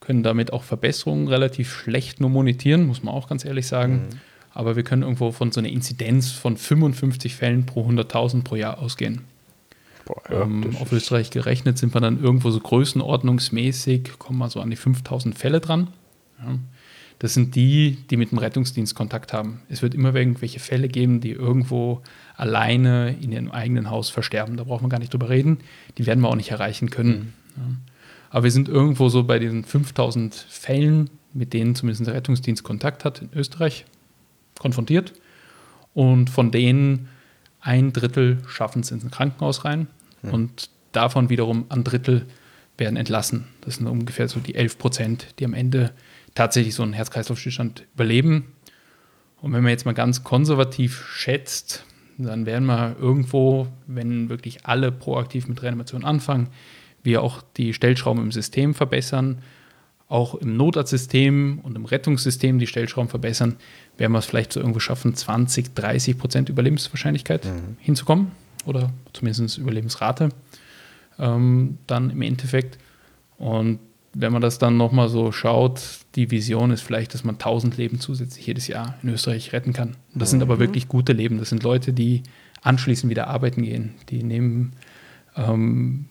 können damit auch Verbesserungen relativ schlecht nur monetieren, muss man auch ganz ehrlich sagen. Mhm aber wir können irgendwo von so einer Inzidenz von 55 Fällen pro 100.000 pro Jahr ausgehen. Boah, ja, ähm, auf Österreich gerechnet sind wir dann irgendwo so größenordnungsmäßig, kommen wir so an die 5000 Fälle dran. Ja. Das sind die, die mit dem Rettungsdienst Kontakt haben. Es wird immer irgendwelche Fälle geben, die irgendwo alleine in ihrem eigenen Haus versterben. Da braucht man gar nicht drüber reden. Die werden wir auch nicht erreichen können. Mhm. Ja. Aber wir sind irgendwo so bei diesen 5000 Fällen, mit denen zumindest der Rettungsdienst Kontakt hat in Österreich, konfrontiert. Und von denen ein Drittel schaffen es ins Krankenhaus rein. Mhm. Und davon wiederum ein Drittel werden entlassen. Das sind ungefähr so die 11 Prozent, die am Ende tatsächlich so einen Herz-Kreislauf-Stillstand überleben. Und wenn man jetzt mal ganz konservativ schätzt, dann werden wir irgendwo, wenn wirklich alle proaktiv mit Reanimation anfangen, wir auch die Stellschrauben im System verbessern, auch im Notarztsystem und im Rettungssystem die Stellschrauben verbessern, werden wir es vielleicht so irgendwo schaffen, 20, 30 Prozent Überlebenswahrscheinlichkeit mhm. hinzukommen oder zumindest Überlebensrate ähm, dann im Endeffekt. Und wenn man das dann nochmal so schaut, die Vision ist vielleicht, dass man 1000 Leben zusätzlich jedes Jahr in Österreich retten kann. Und das mhm. sind aber wirklich gute Leben. Das sind Leute, die anschließend wieder arbeiten gehen. Die nehmen ähm,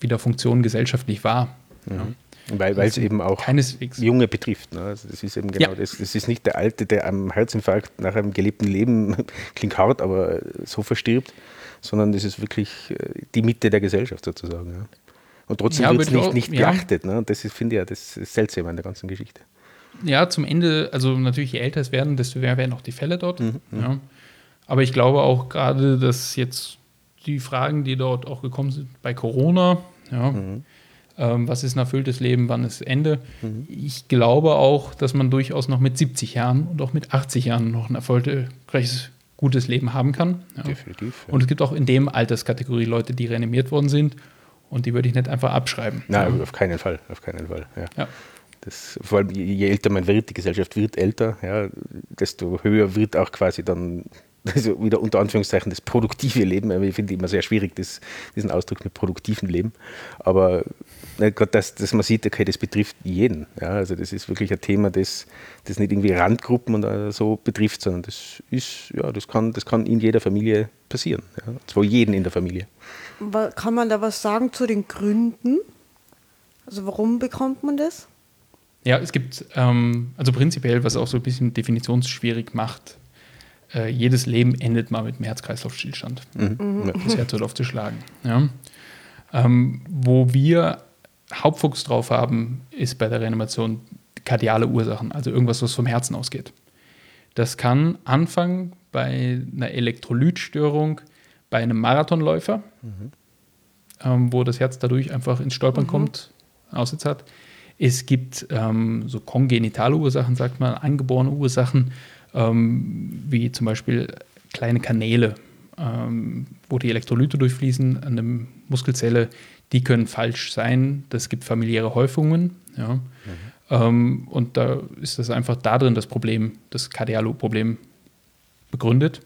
wieder Funktionen gesellschaftlich wahr. Mhm. Ja. Weil es also eben auch keineswegs. Junge betrifft. Ne? Also das ist eben genau ja. das. Das ist nicht der Alte, der am Herzinfarkt nach einem gelebten Leben, klingt hart, aber so verstirbt, sondern das ist wirklich äh, die Mitte der Gesellschaft sozusagen. Ja. Und trotzdem ja, wird es nicht, nicht beachtet. Ne? Das ist, finde ich, ja das ist seltsam an der ganzen Geschichte. Ja, zum Ende, also natürlich, je älter es werden, desto mehr werden auch die Fälle dort. Mhm, mhm. ja. Aber ich glaube auch gerade, dass jetzt die Fragen, die dort auch gekommen sind bei Corona, ja, mhm. Ähm, was ist ein erfülltes Leben, wann ist Ende? Mhm. Ich glaube auch, dass man durchaus noch mit 70 Jahren und auch mit 80 Jahren noch ein erfolgreiches, gutes Leben haben kann. Ja. Definitiv. Ja. Und es gibt auch in dem Alterskategorie Leute, die reanimiert worden sind und die würde ich nicht einfach abschreiben. Nein, ja. auf keinen Fall, auf keinen Fall. Ja. Das, vor allem je älter man wird, die Gesellschaft wird älter, ja, desto höher wird auch quasi dann also wieder unter Anführungszeichen das produktive Leben. Ich finde immer sehr schwierig, das, diesen Ausdruck mit produktivem Leben. Aber dass, dass man sieht, okay, das betrifft jeden. Ja, also das ist wirklich ein Thema, das, das nicht irgendwie Randgruppen oder so betrifft, sondern das ist, ja, das kann, das kann in jeder Familie passieren. Ja, zwar jeden in der Familie. Kann man da was sagen zu den Gründen? Also warum bekommt man das? Ja, es gibt, ähm, also prinzipiell, was auch so ein bisschen definitionsschwierig macht, äh, jedes Leben endet mal mit einem Herz-Kreislauf-Stillstand. Mhm. Das Herz wird auf zu schlagen. Ja. Ähm, wo wir Hauptfokus drauf haben, ist bei der Reanimation kardiale Ursachen, also irgendwas, was vom Herzen ausgeht. Das kann anfangen bei einer Elektrolytstörung bei einem Marathonläufer, mhm. ähm, wo das Herz dadurch einfach ins Stolpern mhm. kommt, Aussitz hat. Es gibt ähm, so kongenitale Ursachen, sagt man, angeborene Ursachen, ähm, wie zum Beispiel kleine Kanäle, ähm, wo die Elektrolyte durchfließen an der Muskelzelle, die können falsch sein. Das gibt familiäre Häufungen. Ja. Mhm. Ähm, und da ist das einfach da drin das Problem, das Kardialo-Problem begründet.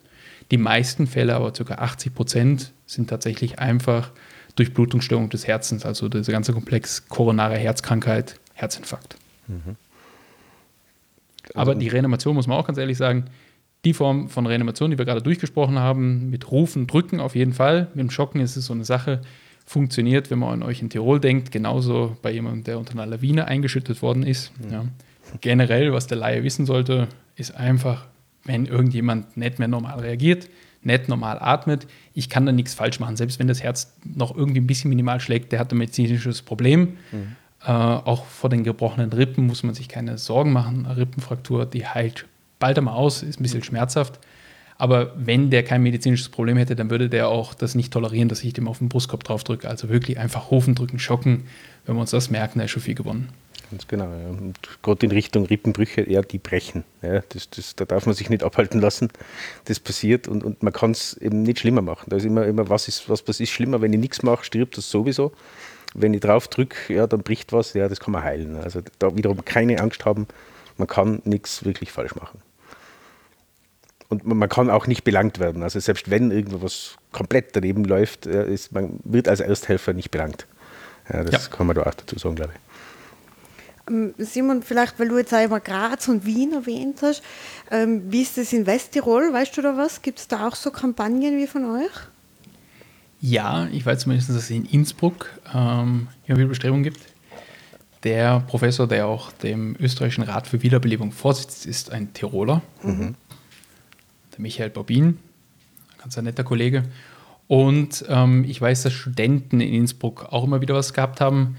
Die meisten Fälle, aber ca. 80 Prozent, sind tatsächlich einfach durch Blutungsstörung des Herzens, also dieser ganze Komplex koronare Herzkrankheit, Herzinfarkt. Mhm. Aber also die Reanimation, muss man auch ganz ehrlich sagen, die Form von Reanimation, die wir gerade durchgesprochen haben, mit Rufen, Drücken auf jeden Fall. Mit dem Schocken ist es so eine Sache, funktioniert, wenn man an euch in Tirol denkt, genauso bei jemandem, der unter einer Lawine eingeschüttet worden ist. Mhm. Ja. Generell, was der Laie wissen sollte, ist einfach, wenn irgendjemand nicht mehr normal reagiert, nicht normal atmet, ich kann da nichts falsch machen. Selbst wenn das Herz noch irgendwie ein bisschen minimal schlägt, der hat ein medizinisches Problem. Mhm. Äh, auch vor den gebrochenen Rippen muss man sich keine Sorgen machen. Eine Rippenfraktur, die heilt bald einmal aus, ist ein bisschen schmerzhaft. Aber wenn der kein medizinisches Problem hätte, dann würde der auch das nicht tolerieren, dass ich dem auf den Brustkorb drauf drücke. Also wirklich einfach rufen, drücken, schocken. Wenn wir uns das merken, dann ist schon viel gewonnen. Ganz genau. Ja. Und gerade in Richtung Rippenbrüche, ja, die brechen. Ja, das, das, da darf man sich nicht abhalten lassen. Das passiert und, und man kann es eben nicht schlimmer machen. Da ist immer, immer was, ist, was, was ist schlimmer, wenn ich nichts mache, stirbt das sowieso wenn ich drauf drücke, ja, dann bricht was, ja, das kann man heilen. Also da wiederum keine Angst haben, man kann nichts wirklich falsch machen. Und man kann auch nicht belangt werden. Also selbst wenn irgendwas komplett daneben läuft, ist, man wird als Ersthelfer nicht belangt. Ja, das ja. kann man da auch dazu sagen, glaube ich. Ähm, Simon, vielleicht, weil du jetzt einmal Graz und Wien erwähnt hast, ähm, wie ist das in Westtirol? Weißt du da was? Gibt es da auch so Kampagnen wie von euch? Ja, ich weiß zumindest, dass es in Innsbruck ähm, immer wieder Bestrebungen gibt. Der Professor, der auch dem österreichischen Rat für Wiederbelebung vorsitzt, ist ein Tiroler, mhm. Der Michael Bobin, ganz ein netter Kollege. Und ähm, ich weiß, dass Studenten in Innsbruck auch immer wieder was gehabt haben.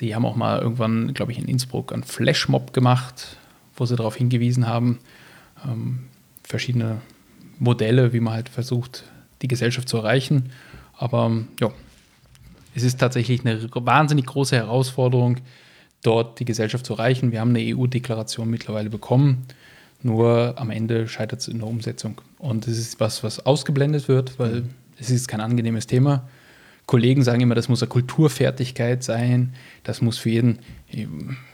Die haben auch mal irgendwann, glaube ich, in Innsbruck einen Flashmob gemacht, wo sie darauf hingewiesen haben, ähm, verschiedene Modelle, wie man halt versucht, die Gesellschaft zu erreichen. Aber ja, es ist tatsächlich eine wahnsinnig große Herausforderung, dort die Gesellschaft zu erreichen. Wir haben eine EU-Deklaration mittlerweile bekommen, nur am Ende scheitert es in der Umsetzung. Und es ist was, was ausgeblendet wird, weil es ist kein angenehmes Thema. Kollegen sagen immer, das muss eine Kulturfertigkeit sein, das muss für jeden, ich,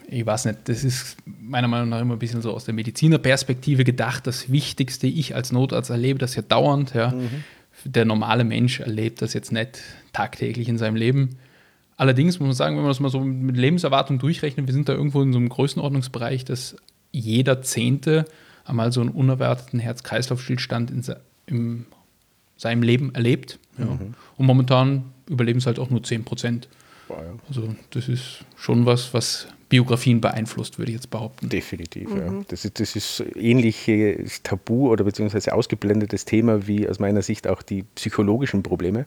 ich weiß nicht, das ist meiner Meinung nach immer ein bisschen so aus der Medizinerperspektive gedacht. Das Wichtigste, ich als Notarzt erlebe das ja dauernd. Ja. Mhm. Der normale Mensch erlebt das jetzt nicht tagtäglich in seinem Leben. Allerdings muss man sagen, wenn man das mal so mit Lebenserwartung durchrechnet, wir sind da irgendwo in so einem Größenordnungsbereich, dass jeder Zehnte einmal so einen unerwarteten Herz-Kreislauf-Stillstand in, in, seinem Leben erlebt. Ja. Mhm. Und momentan überleben es halt auch nur 10 Prozent. Also das ist schon was, was Biografien beeinflusst, würde ich jetzt behaupten. Definitiv, mhm. ja. Das ist, das ist ähnliches Tabu oder beziehungsweise ausgeblendetes Thema wie aus meiner Sicht auch die psychologischen Probleme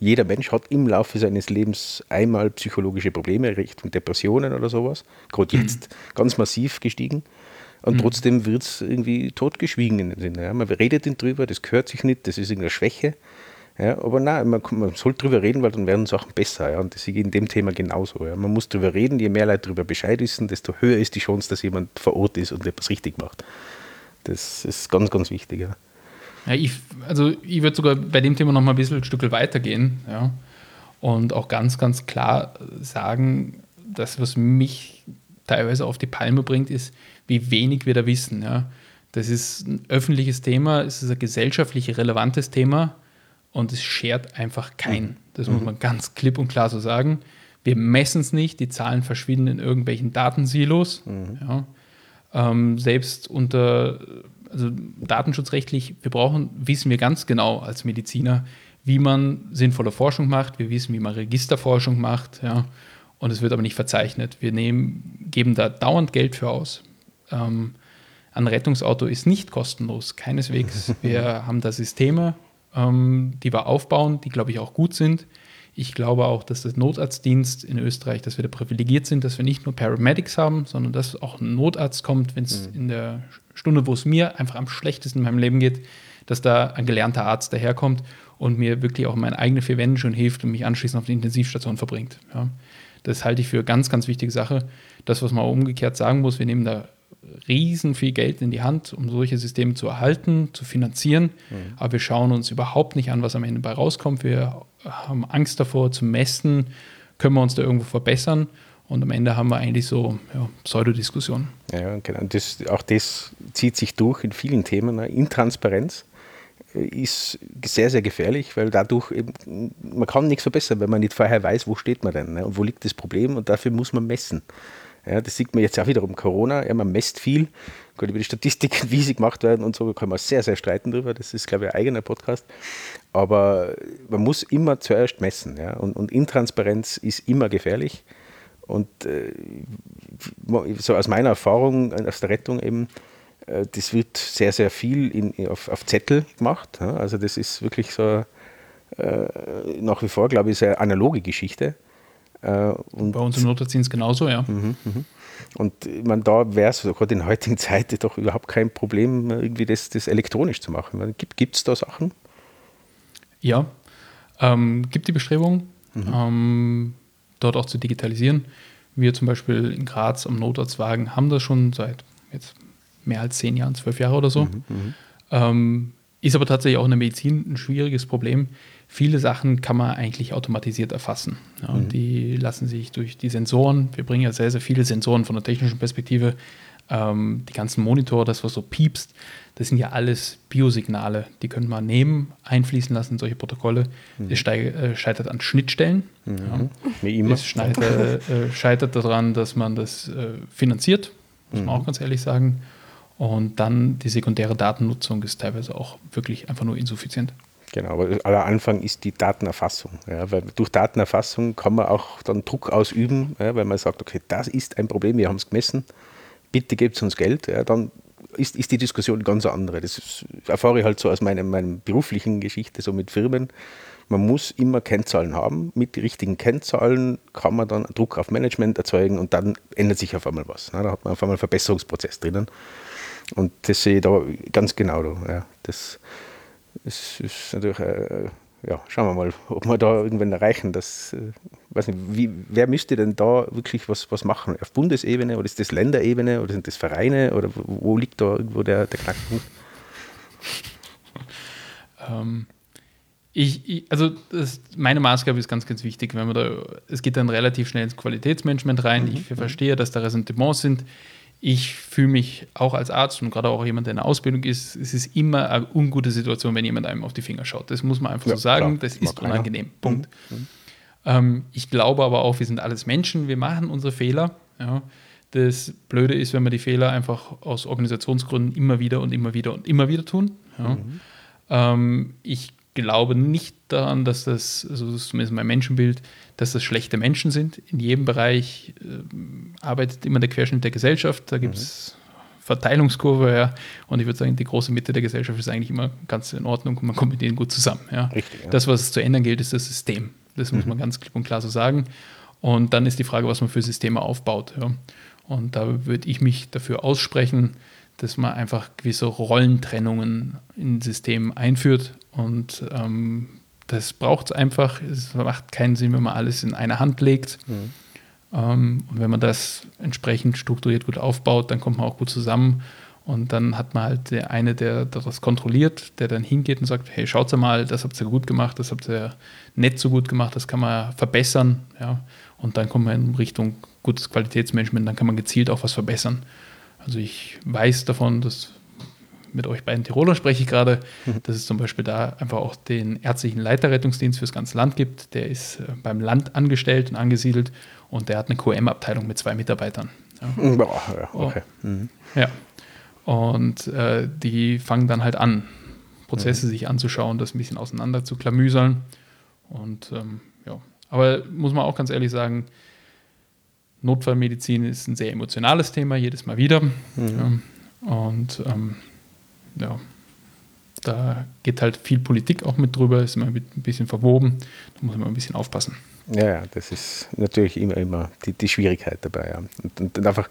jeder Mensch hat im Laufe seines Lebens einmal psychologische Probleme, Richtung Depressionen oder sowas. Gerade jetzt mhm. ganz massiv gestiegen. Und mhm. trotzdem wird es irgendwie totgeschwiegen in dem Sinne. Ja. Man redet nicht drüber, das gehört sich nicht, das ist irgendeine Schwäche. Ja, aber nein, man, man soll drüber reden, weil dann werden Sachen besser. Ja, und das ist in dem Thema genauso. Ja. Man muss drüber reden, je mehr Leute darüber Bescheid wissen, desto höher ist die Chance, dass jemand vor Ort ist und etwas richtig macht. Das ist ganz, ganz wichtig. Ja. Ja, ich, also ich würde sogar bei dem Thema noch mal ein bisschen ein Stück weitergehen ja, und auch ganz, ganz klar sagen, das, was mich teilweise auf die Palme bringt, ist, wie wenig wir da wissen. Ja. Das ist ein öffentliches Thema, es ist ein gesellschaftlich relevantes Thema und es schert einfach kein. Das muss mhm. man ganz klipp und klar so sagen. Wir messen es nicht, die Zahlen verschwinden in irgendwelchen Datensilos. Mhm. Ja. Ähm, selbst unter also datenschutzrechtlich, wir brauchen, wissen wir ganz genau als Mediziner, wie man sinnvolle Forschung macht. Wir wissen, wie man Registerforschung macht. Ja. Und es wird aber nicht verzeichnet. Wir nehmen, geben da dauernd Geld für aus. Ähm, ein Rettungsauto ist nicht kostenlos, keineswegs. Wir haben da Systeme, ähm, die wir aufbauen, die, glaube ich, auch gut sind. Ich glaube auch, dass der Notarztdienst in Österreich, dass wir da privilegiert sind, dass wir nicht nur Paramedics haben, sondern dass auch ein Notarzt kommt, wenn es mhm. in der Stunde, wo es mir einfach am schlechtesten in meinem Leben geht, dass da ein gelernter Arzt daherkommt und mir wirklich auch meine eigene vier Wände schon hilft und mich anschließend auf die Intensivstation verbringt. Ja. Das halte ich für eine ganz, ganz wichtige Sache. Das, was man umgekehrt sagen muss, wir nehmen da riesen viel Geld in die Hand, um solche Systeme zu erhalten, zu finanzieren. Mhm. Aber wir schauen uns überhaupt nicht an, was am Ende bei rauskommt. Wir haben Angst davor zu messen, können wir uns da irgendwo verbessern. Und am Ende haben wir eigentlich so ja, Pseudodiskussionen. Ja, genau. Das, auch das zieht sich durch in vielen Themen. Ne? Intransparenz äh, ist sehr, sehr gefährlich, weil dadurch eben, man kann nichts verbessern, wenn man nicht vorher weiß, wo steht man denn ne? und wo liegt das Problem und dafür muss man messen. Ja, das sieht man jetzt auch wiederum Corona. Ja, man messt viel. Gut, über die Statistiken, wie sie gemacht werden und so, kann man sehr, sehr streiten drüber. Das ist, glaube ich, ein eigener Podcast. Aber man muss immer zuerst messen. Ja? Und, und Intransparenz ist immer gefährlich. Und äh, so aus meiner Erfahrung aus der Rettung eben, äh, das wird sehr, sehr viel in, auf, auf Zettel gemacht. Ja? Also das ist wirklich so äh, nach wie vor, glaube ich, eine analoge Geschichte. Äh, Bei uns im Notarztdienst genauso, ja. Mhm, mhm. Und man, da wäre es gerade in heutigen Zeiten doch überhaupt kein Problem, irgendwie das, das elektronisch zu machen. Gibt es da Sachen? Ja, ähm, gibt die Bestrebung. Mhm. Ähm, dort auch zu digitalisieren. Wir zum Beispiel in Graz am Notarztwagen haben das schon seit jetzt mehr als zehn Jahren, zwölf Jahre oder so. Mhm, mhm, ähm, ist aber tatsächlich auch in der Medizin ein schwieriges Problem. Viele Sachen kann man eigentlich automatisiert erfassen. Ja, mhm. Die lassen sich durch die Sensoren, wir bringen ja sehr, sehr viele Sensoren von der technischen Perspektive, ähm, die ganzen Monitore, das, was so piepst, das sind ja alles Biosignale, die können wir nehmen, einfließen lassen in solche Protokolle. Mhm. Es äh, scheitert an Schnittstellen. Mhm. Ja. Es scheitert, äh, scheitert daran, dass man das äh, finanziert, muss man mhm. auch ganz ehrlich sagen. Und dann die sekundäre Datennutzung ist teilweise auch wirklich einfach nur insuffizient. Genau, aber aller Anfang ist die Datenerfassung. Ja, weil durch Datenerfassung kann man auch dann Druck ausüben, ja, weil man sagt, okay, das ist ein Problem, wir haben es gemessen, bitte gebt uns Geld. Ja, dann ist, ist die Diskussion ganz andere. Das erfahre ich halt so aus meiner, meiner beruflichen Geschichte, so mit Firmen, Man muss immer Kennzahlen haben. Mit den richtigen Kennzahlen kann man dann Druck auf Management erzeugen und dann ändert sich auf einmal was. Ne? Da hat man auf einmal einen Verbesserungsprozess drinnen. Und das sehe ich da ganz genau. Da. Ja, das ist, ist natürlich, äh, ja, schauen wir mal, ob wir da irgendwann erreichen. Das, äh, weiß nicht, wie, wer müsste denn da wirklich was, was machen? Auf Bundesebene oder ist das Länderebene oder sind das Vereine oder wo liegt da irgendwo der, der Knackpunkt? Ähm, ich, ich, also das, meine Maßgabe ist ganz, ganz wichtig, wenn man da, es geht dann relativ schnell ins Qualitätsmanagement rein. Mhm. Ich verstehe, dass da Ressentiments sind ich fühle mich auch als Arzt und gerade auch jemand, der in der Ausbildung ist, es ist immer eine ungute Situation, wenn jemand einem auf die Finger schaut. Das muss man einfach ja, so sagen. Klar. Das ist unangenehm. Keiner. Punkt. Mhm. Ähm, ich glaube aber auch, wir sind alles Menschen, wir machen unsere Fehler. Ja. Das Blöde ist, wenn wir die Fehler einfach aus Organisationsgründen immer wieder und immer wieder und immer wieder tun. Ja. Mhm. Ähm, ich glaube nicht daran, dass das, also das ist zumindest mein Menschenbild, dass das schlechte Menschen sind. In jedem Bereich äh, arbeitet immer der Querschnitt der Gesellschaft. Da gibt es mhm. Verteilungskurve, ja. Und ich würde sagen, die große Mitte der Gesellschaft ist eigentlich immer ganz in Ordnung und man kommt mit denen gut zusammen. Ja. Richtig, ja. Das, was es zu ändern gilt, ist das System. Das mhm. muss man ganz klipp und klar so sagen. Und dann ist die Frage, was man für Systeme aufbaut. Ja. Und da würde ich mich dafür aussprechen, dass man einfach gewisse Rollentrennungen in System einführt und ähm, das braucht es einfach. Es macht keinen Sinn, wenn man alles in eine Hand legt. Mhm. Ähm, und wenn man das entsprechend strukturiert gut aufbaut, dann kommt man auch gut zusammen. Und dann hat man halt der eine, der das kontrolliert, der dann hingeht und sagt, hey, schaut mal, das habt ihr gut gemacht, das habt ihr nicht so gut gemacht, das kann man verbessern. Ja. Und dann kommt man in Richtung gutes Qualitätsmanagement, dann kann man gezielt auch was verbessern. Also ich weiß davon, dass mit euch beiden Tirolern spreche ich gerade, dass es zum Beispiel da einfach auch den ärztlichen Leiterrettungsdienst fürs ganze Land gibt. Der ist äh, beim Land angestellt und angesiedelt und der hat eine QM-Abteilung mit zwei Mitarbeitern. Ja. Mhm. ja, okay. mhm. ja. Und äh, die fangen dann halt an, Prozesse mhm. sich anzuschauen, das ein bisschen auseinander zu klamüsern. Und ähm, ja, aber muss man auch ganz ehrlich sagen, Notfallmedizin ist ein sehr emotionales Thema, jedes Mal wieder. Mhm. Ja. Und ähm, ja, da geht halt viel Politik auch mit drüber, ist immer ein bisschen verwoben, da muss man ein bisschen aufpassen. Ja, ja, das ist natürlich immer, immer die, die Schwierigkeit dabei. Ja. Und, und, einfach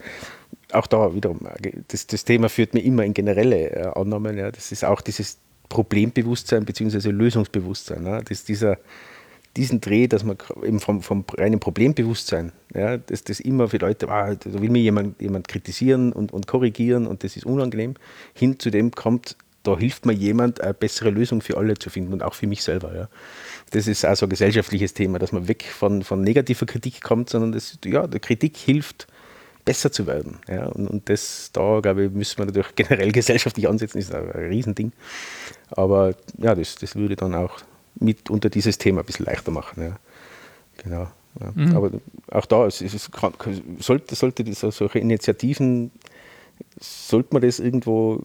auch da wiederum, das, das Thema führt mir immer in generelle äh, Annahmen. Ja. Das ist auch dieses Problembewusstsein bzw. Lösungsbewusstsein. Ja. Das, dieser, diesen Dreh, dass man eben vom, vom reinen Problembewusstsein, ja, dass das immer für Leute, ah, da will mir jemand, jemand kritisieren und, und korrigieren und das ist unangenehm, hin zu dem kommt, da hilft mir jemand, eine bessere Lösung für alle zu finden und auch für mich selber. Ja. Das ist also ein gesellschaftliches Thema, dass man weg von, von negativer Kritik kommt, sondern das, ja, der Kritik hilft, besser zu werden. Ja. Und, und das, da glaube ich, müssen wir natürlich generell gesellschaftlich ansetzen, ist ein Riesending. Aber ja, das, das würde dann auch mit unter dieses Thema ein bisschen leichter machen. Ja. Genau. Ja. Mhm. Aber auch da es, es kann, sollte, sollte diese, solche Initiativen, sollte man das irgendwo,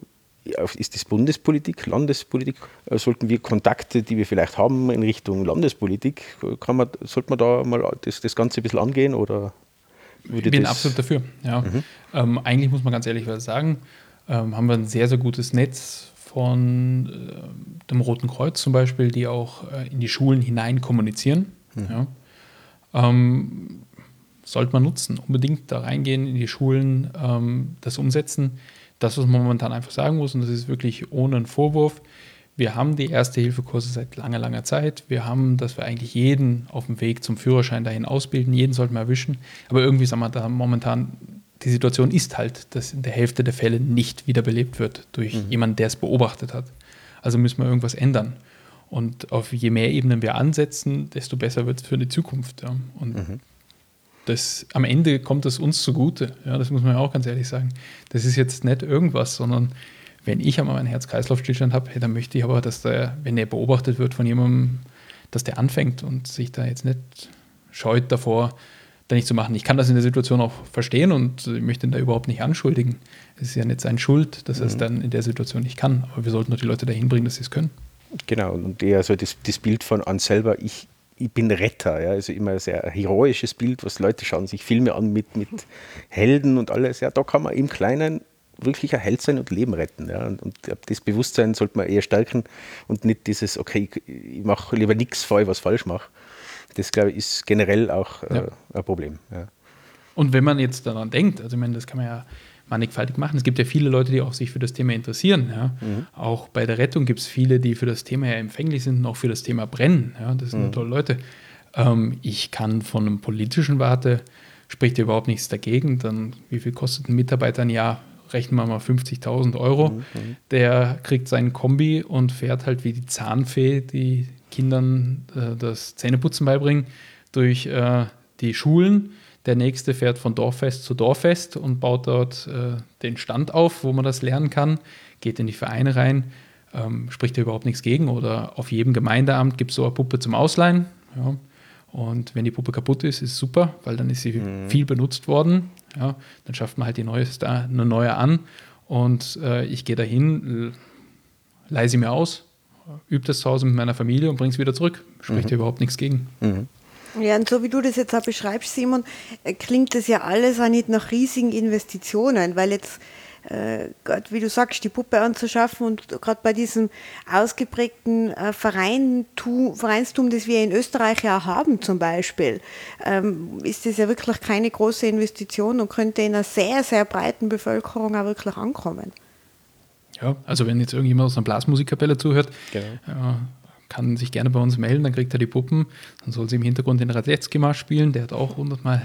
ist das Bundespolitik, Landespolitik? Äh, sollten wir Kontakte, die wir vielleicht haben in Richtung Landespolitik, kann man, sollte man da mal das, das Ganze ein bisschen angehen? Oder ich bin absolut dafür. Ja. Mhm. Ähm, eigentlich muss man ganz ehrlich sagen, ähm, haben wir ein sehr, sehr gutes Netz von äh, dem Roten Kreuz zum Beispiel, die auch äh, in die Schulen hinein kommunizieren. Mhm. Ja. Ähm, sollte man nutzen, unbedingt da reingehen in die Schulen, ähm, das umsetzen. Das, was man momentan einfach sagen muss, und das ist wirklich ohne einen Vorwurf, wir haben die Erste-Hilfe-Kurse seit langer, langer Zeit. Wir haben, dass wir eigentlich jeden auf dem Weg zum Führerschein dahin ausbilden. Jeden sollten wir erwischen. Aber irgendwie sagen wir da momentan die Situation ist halt, dass in der Hälfte der Fälle nicht wiederbelebt wird durch mhm. jemanden, der es beobachtet hat. Also müssen wir irgendwas ändern. Und auf je mehr Ebenen wir ansetzen, desto besser wird es für die Zukunft. Ja. Und mhm. das, am Ende kommt es uns zugute. Ja, das muss man ja auch ganz ehrlich sagen. Das ist jetzt nicht irgendwas, sondern wenn ich einmal einen Herz-Kreislauf-Stillstand habe, dann möchte ich aber, dass der, wenn er beobachtet wird von jemandem, dass der anfängt und sich da jetzt nicht scheut davor, da nicht zu machen. Ich kann das in der Situation auch verstehen und ich möchte ihn da überhaupt nicht anschuldigen. Es ist ja nicht seine Schuld, dass er es mhm. dann in der Situation nicht kann. Aber wir sollten nur die Leute dahin bringen, dass sie es können. Genau, und eher so das, das Bild von an selber, ich, ich bin Retter, ja, also immer ein sehr heroisches Bild, was Leute schauen sich Filme an mit, mit Helden und alles. Ja, da kann man im Kleinen wirklich ein Held sein und Leben retten. Ja. Und, und das Bewusstsein sollte man eher stärken und nicht dieses, okay, ich, ich mache lieber nichts, vor ich was falsch mache. Das, glaube ich, ist generell auch äh, ja. ein Problem. Ja. Und wenn man jetzt daran denkt, also ich meine, das kann man ja mannigfaltig machen. Es gibt ja viele Leute, die auch sich für das Thema interessieren. Ja. Mhm. Auch bei der Rettung gibt es viele, die für das Thema ja empfänglich sind und auch für das Thema brennen. Ja. Das sind mhm. tolle Leute. Ähm, ich kann von einem politischen Warte, spricht ja überhaupt nichts dagegen. Dann, wie viel kostet ein Mitarbeiter ein Jahr? Rechnen wir mal 50.000 Euro. Mhm. Der kriegt seinen Kombi und fährt halt wie die Zahnfee, die Kindern äh, das Zähneputzen beibringen, durch äh, die Schulen der nächste fährt von Dorffest zu Dorffest und baut dort äh, den Stand auf, wo man das lernen kann, geht in die Vereine rein, ähm, spricht da überhaupt nichts gegen. Oder auf jedem Gemeindeamt gibt es so eine Puppe zum Ausleihen. Ja. Und wenn die Puppe kaputt ist, ist es super, weil dann ist sie mhm. viel benutzt worden. Ja. Dann schafft man halt die neueste, eine neue an. Und äh, ich gehe dahin, leihe sie mir aus, übe das zu Hause mit meiner Familie und bringe es wieder zurück. Spricht mhm. überhaupt nichts gegen. Mhm. Ja, und so wie du das jetzt auch beschreibst, Simon, äh, klingt das ja alles auch nicht nach riesigen Investitionen, weil jetzt, äh, wie du sagst, die Puppe anzuschaffen und gerade bei diesem ausgeprägten äh, Vereintum, Vereinstum, das wir in Österreich ja haben zum Beispiel, ähm, ist das ja wirklich keine große Investition und könnte in einer sehr, sehr breiten Bevölkerung auch wirklich ankommen. Ja, also wenn jetzt irgendjemand aus einer Blasmusikkapelle zuhört, genau. äh, kann sich gerne bei uns melden, dann kriegt er die Puppen. Dann soll sie im Hintergrund den Radetzky-Marsch spielen, der hat auch 100 Mal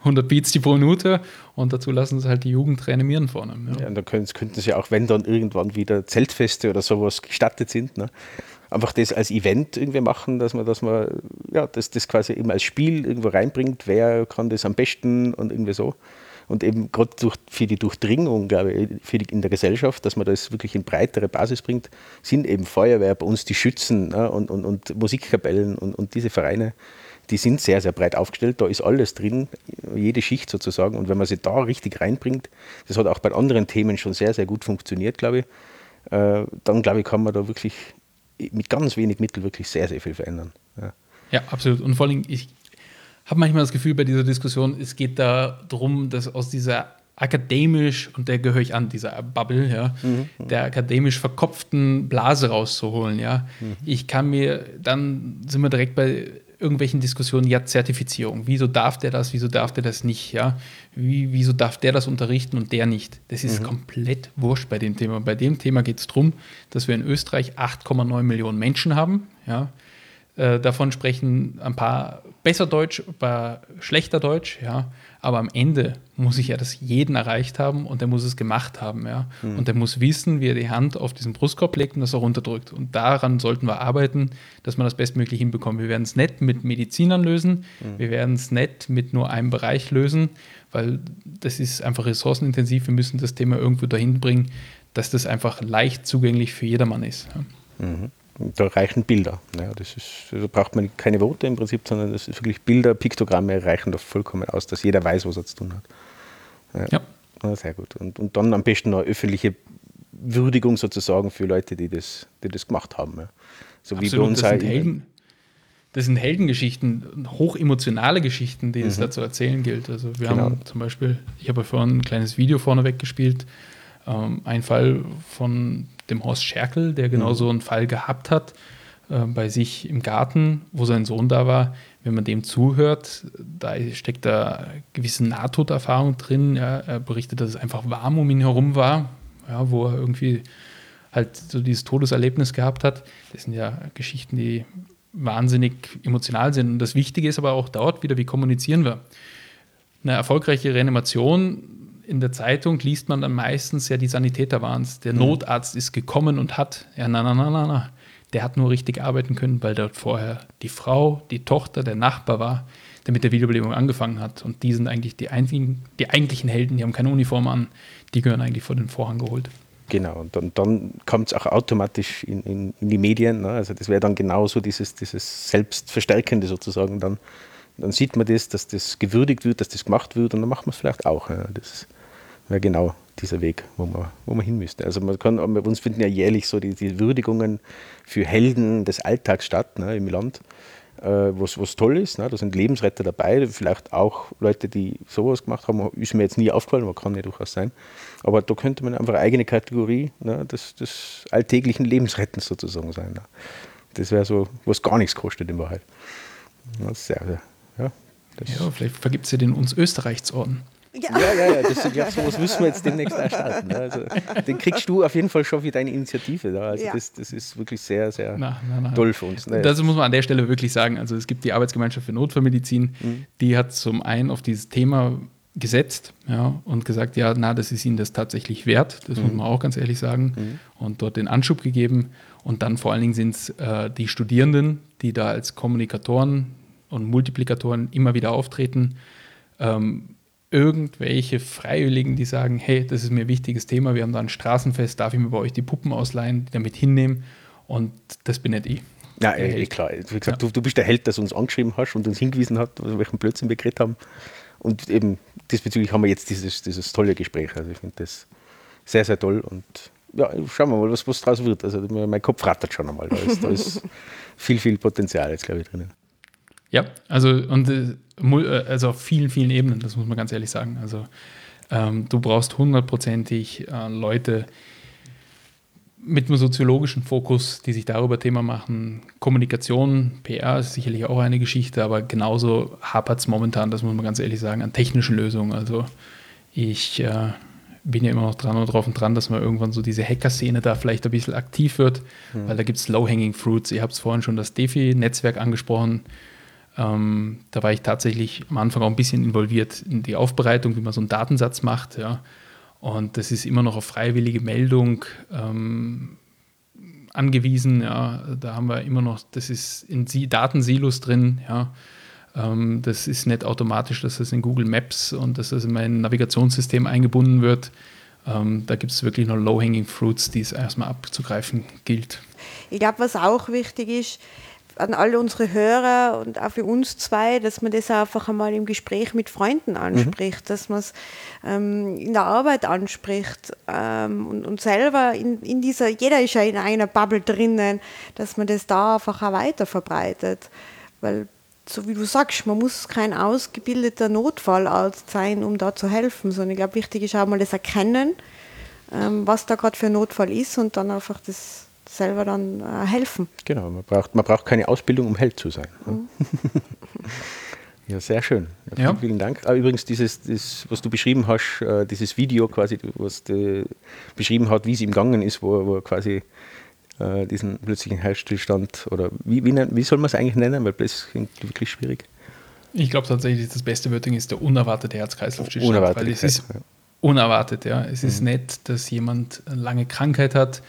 100 Beats die pro Minute und dazu lassen sie halt die Jugend reanimieren vorne. Ja, ja und dann könnten, könnten sie auch, wenn dann irgendwann wieder Zeltfeste oder sowas gestattet sind, ne, einfach das als Event irgendwie machen, dass man, dass man ja, das, das quasi eben als Spiel irgendwo reinbringt, wer kann das am besten und irgendwie so. Und eben gerade für die Durchdringung, glaube ich, die, in der Gesellschaft, dass man das wirklich in breitere Basis bringt, sind eben Feuerwehr bei uns die Schützen ne, und, und, und Musikkapellen und, und diese Vereine, die sind sehr, sehr breit aufgestellt. Da ist alles drin, jede Schicht sozusagen. Und wenn man sie da richtig reinbringt, das hat auch bei anderen Themen schon sehr, sehr gut funktioniert, glaube ich, äh, dann glaube ich, kann man da wirklich mit ganz wenig Mitteln wirklich sehr, sehr viel verändern. Ja, ja absolut. Und vor allem, ich, habe manchmal das Gefühl bei dieser Diskussion, es geht da darum, dass aus dieser akademisch, und der gehöre ich an, dieser Bubble, ja, mhm. der akademisch verkopften Blase rauszuholen, ja. Mhm. Ich kann mir, dann sind wir direkt bei irgendwelchen Diskussionen, ja, Zertifizierung. Wieso darf der das, wieso darf der das nicht, ja? Wie, wieso darf der das unterrichten und der nicht? Das ist mhm. komplett wurscht bei dem Thema. Bei dem Thema geht es darum, dass wir in Österreich 8,9 Millionen Menschen haben, ja. Äh, davon sprechen ein paar besser Deutsch, ein paar schlechter Deutsch, ja. Aber am Ende muss ich ja das jeden erreicht haben und der muss es gemacht haben, ja. Mhm. Und der muss wissen, wie er die Hand auf diesen Brustkorb legt und das auch runterdrückt. Und daran sollten wir arbeiten, dass man das bestmöglich hinbekommt. Wir werden es nicht mit Medizinern lösen, mhm. wir werden es nicht mit nur einem Bereich lösen, weil das ist einfach ressourcenintensiv. Wir müssen das Thema irgendwo dahin bringen, dass das einfach leicht zugänglich für jedermann ist. Ja. Mhm da reichen Bilder. Ja, das ist, da braucht man keine Worte im Prinzip, sondern das ist wirklich Bilder, Piktogramme reichen da vollkommen aus, dass jeder weiß, was er zu tun hat. Ja. ja. sehr gut. Und, und dann am besten noch öffentliche Würdigung sozusagen für Leute, die das, die das gemacht haben. Ja. So Absolut, wie bei uns das sind, Helden, das sind Heldengeschichten, hochemotionale Geschichten, die mhm. es da zu erzählen gilt. Also wir genau. haben zum Beispiel, ich habe vorhin ein kleines Video vorneweg gespielt, ähm, ein Fall von dem Horst Scherkel, der genau mhm. so einen Fall gehabt hat äh, bei sich im Garten, wo sein Sohn da war. Wenn man dem zuhört, da steckt da gewisse Nahtoderfahrung drin. Ja. Er berichtet, dass es einfach warm um ihn herum war, ja, wo er irgendwie halt so dieses Todeserlebnis gehabt hat. Das sind ja Geschichten, die wahnsinnig emotional sind. Und das Wichtige ist aber auch dort wieder, wie kommunizieren wir. Eine erfolgreiche Reanimation in der Zeitung liest man dann meistens ja die Sanitäter waren es. Der mhm. Notarzt ist gekommen und hat, ja, na, na, na, na, na. Der hat nur richtig arbeiten können, weil dort vorher die Frau, die Tochter, der Nachbar war, der mit der Wiederbelebung angefangen hat. Und die sind eigentlich die, einzigen, die eigentlichen Helden, die haben keine Uniform an, die gehören eigentlich vor den Vorhang geholt. Genau, und dann, dann kommt es auch automatisch in, in, in die Medien. Ne? Also das wäre dann genauso dieses, dieses Selbstverstärkende sozusagen. Dann, dann sieht man das, dass das gewürdigt wird, dass das gemacht wird und dann macht man es vielleicht auch. Ja. Das wäre genau dieser Weg, wo man, wo man hin müsste. Also man kann, bei uns finden ja jährlich so die, die Würdigungen für Helden des Alltags statt ne, im Land. äh, was, was toll ist. Ne? Da sind Lebensretter dabei, vielleicht auch Leute, die sowas gemacht haben, ist mir jetzt nie aufgefallen, aber kann ja durchaus sein. Aber da könnte man einfach eine eigene Kategorie ne, des, des alltäglichen Lebensrettens sozusagen sein. Ne? Das wäre so, was gar nichts kostet in Wahrheit. Ja, sehr, sehr, ja, ja, vielleicht vergibt sie den uns Österreichsorden. Ja, ja, ja, ja das, ja, sowas müssen wir jetzt demnächst erstarten. Ne? Also, den kriegst du auf jeden Fall schon für deine Initiative. Also ja. das, das ist wirklich sehr, sehr na, na, na. toll für uns. Ne? Das muss man an der Stelle wirklich sagen. Also es gibt die Arbeitsgemeinschaft für Notfallmedizin, mhm. die hat zum einen auf dieses Thema gesetzt ja, und gesagt, ja, na, das ist ihnen das tatsächlich wert, das mhm. muss man auch ganz ehrlich sagen, mhm. und dort den Anschub gegeben. Und dann vor allen Dingen sind es äh, die Studierenden, die da als Kommunikatoren und Multiplikatoren immer wieder auftreten. Ähm, irgendwelche Freiwilligen, die sagen, hey, das ist mir ein wichtiges Thema, wir haben da ein Straßenfest, darf ich mir bei euch die Puppen ausleihen, die damit hinnehmen und das bin nicht ich. Ja, eh, klar. Wie gesagt, ja. du, du bist der Held, der uns angeschrieben hast und uns hingewiesen hat, welchen Blödsinn wir geredet haben. Und eben diesbezüglich haben wir jetzt dieses, dieses tolle Gespräch. Also ich finde das sehr, sehr toll und ja, schauen wir mal, was, was draus wird. Also mein Kopf rattert schon einmal. Da ist, da ist viel, viel Potenzial jetzt, glaube ich, drinnen. Ja, also und äh, äh, also auf vielen, vielen Ebenen, das muss man ganz ehrlich sagen. Also ähm, du brauchst hundertprozentig äh, Leute mit einem soziologischen Fokus, die sich darüber Thema machen. Kommunikation, PR ist sicherlich auch eine Geschichte, aber genauso hapert es momentan, das muss man ganz ehrlich sagen, an technischen Lösungen. Also ich äh, bin ja immer noch dran und drauf und dran, dass man irgendwann so diese Hacker-Szene da vielleicht ein bisschen aktiv wird, mhm. weil da gibt es Low-Hanging Fruits. Ihr habt es vorhin schon das DeFi-Netzwerk angesprochen. Ähm, da war ich tatsächlich am Anfang auch ein bisschen involviert in die Aufbereitung, wie man so einen Datensatz macht. Ja. Und das ist immer noch auf freiwillige Meldung ähm, angewiesen. Ja. Da haben wir immer noch, das ist in Datensilos drin. Ja. Ähm, das ist nicht automatisch, dass das in Google Maps und dass das in mein Navigationssystem eingebunden wird. Ähm, da gibt es wirklich noch Low-Hanging Fruits, die es erstmal abzugreifen gilt. Ich glaube, was auch wichtig ist, an alle unsere Hörer und auch für uns zwei, dass man das einfach einmal im Gespräch mit Freunden anspricht, mhm. dass man es ähm, in der Arbeit anspricht ähm, und, und selber in, in dieser, jeder ist ja in einer Bubble drinnen, dass man das da einfach auch weiter verbreitet. Weil, so wie du sagst, man muss kein ausgebildeter Notfallarzt sein, um da zu helfen, sondern ich glaube, wichtig ist auch mal das Erkennen, ähm, was da gerade für ein Notfall ist und dann einfach das selber dann äh, helfen. Genau, man braucht, man braucht keine Ausbildung, um Held zu sein. Mhm. ja, sehr schön. Ja, vielen, ja. vielen Dank. Ah, übrigens, dieses, das, was du beschrieben hast, äh, dieses Video quasi, was du beschrieben hat, wie es ihm gegangen ist, wo, wo er quasi äh, diesen plötzlichen Herzstillstand oder wie, wie, wie soll man es eigentlich nennen, weil das klingt wirklich schwierig. Ich glaube tatsächlich, das beste Wörting ist der unerwartete Herz-Kreislauf-Stillstand. Unerwartet, weil es ist unerwartet, ja. Es mhm. ist nicht, dass jemand eine lange Krankheit hat,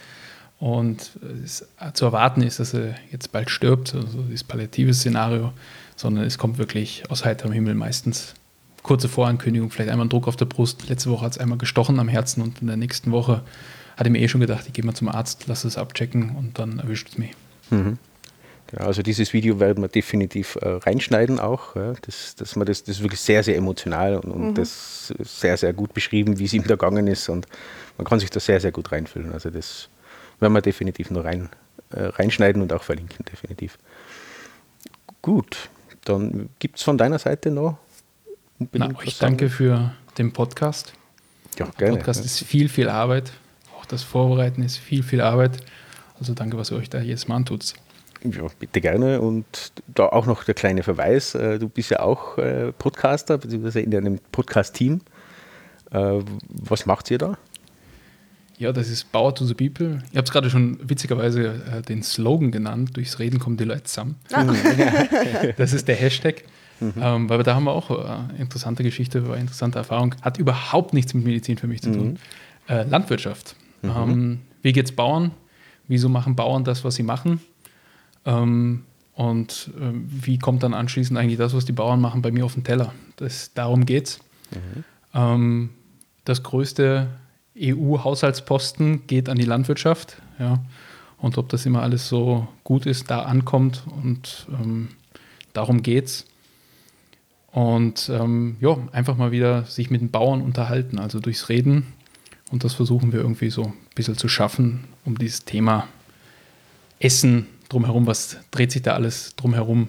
und es zu erwarten ist, dass er jetzt bald stirbt, also dieses palliative Szenario, sondern es kommt wirklich aus heiterem Himmel meistens. Kurze Vorankündigung, vielleicht einmal ein Druck auf der Brust. Letzte Woche hat es einmal gestochen am Herzen und in der nächsten Woche hatte ich mir eh schon gedacht, ich gehe mal zum Arzt, lasse es abchecken und dann erwischt es mich. Mhm. Genau, also dieses Video werden wir definitiv äh, reinschneiden auch, ja, das, dass man das, das ist wirklich sehr, sehr emotional und, und mhm. das sehr, sehr gut beschrieben, wie es ihm da gegangen ist und man kann sich da sehr, sehr gut reinfühlen. Also das werden wir definitiv noch rein, äh, reinschneiden und auch verlinken, definitiv. Gut, dann gibt es von deiner Seite noch Na, ich danke für den Podcast. Ja, Der gerne. Podcast ja. ist viel, viel Arbeit. Auch das Vorbereiten ist viel, viel Arbeit. Also danke, was ihr euch da jedes Mal antut. Ja, bitte gerne. Und da auch noch der kleine Verweis. Äh, du bist ja auch äh, Podcaster, beziehungsweise in einem Podcast-Team. Äh, was macht ihr da? Ja, das ist Power to the People. Ich habe es gerade schon witzigerweise äh, den Slogan genannt, durchs Reden kommen die Leute zusammen. Ah. das ist der Hashtag. Mhm. Ähm, weil da haben wir auch eine äh, interessante Geschichte, eine interessante Erfahrung. Hat überhaupt nichts mit Medizin für mich zu tun. Mhm. Äh, Landwirtschaft. Mhm. Ähm, wie es Bauern? Wieso machen Bauern das, was sie machen? Ähm, und äh, wie kommt dann anschließend eigentlich das, was die Bauern machen, bei mir auf den Teller? Das, darum geht's. Mhm. Ähm, das größte EU-Haushaltsposten geht an die Landwirtschaft. Ja. Und ob das immer alles so gut ist, da ankommt und ähm, darum geht's. Und ähm, ja, einfach mal wieder sich mit den Bauern unterhalten, also durchs Reden. Und das versuchen wir irgendwie so ein bisschen zu schaffen, um dieses Thema Essen drumherum, was dreht sich da alles drumherum,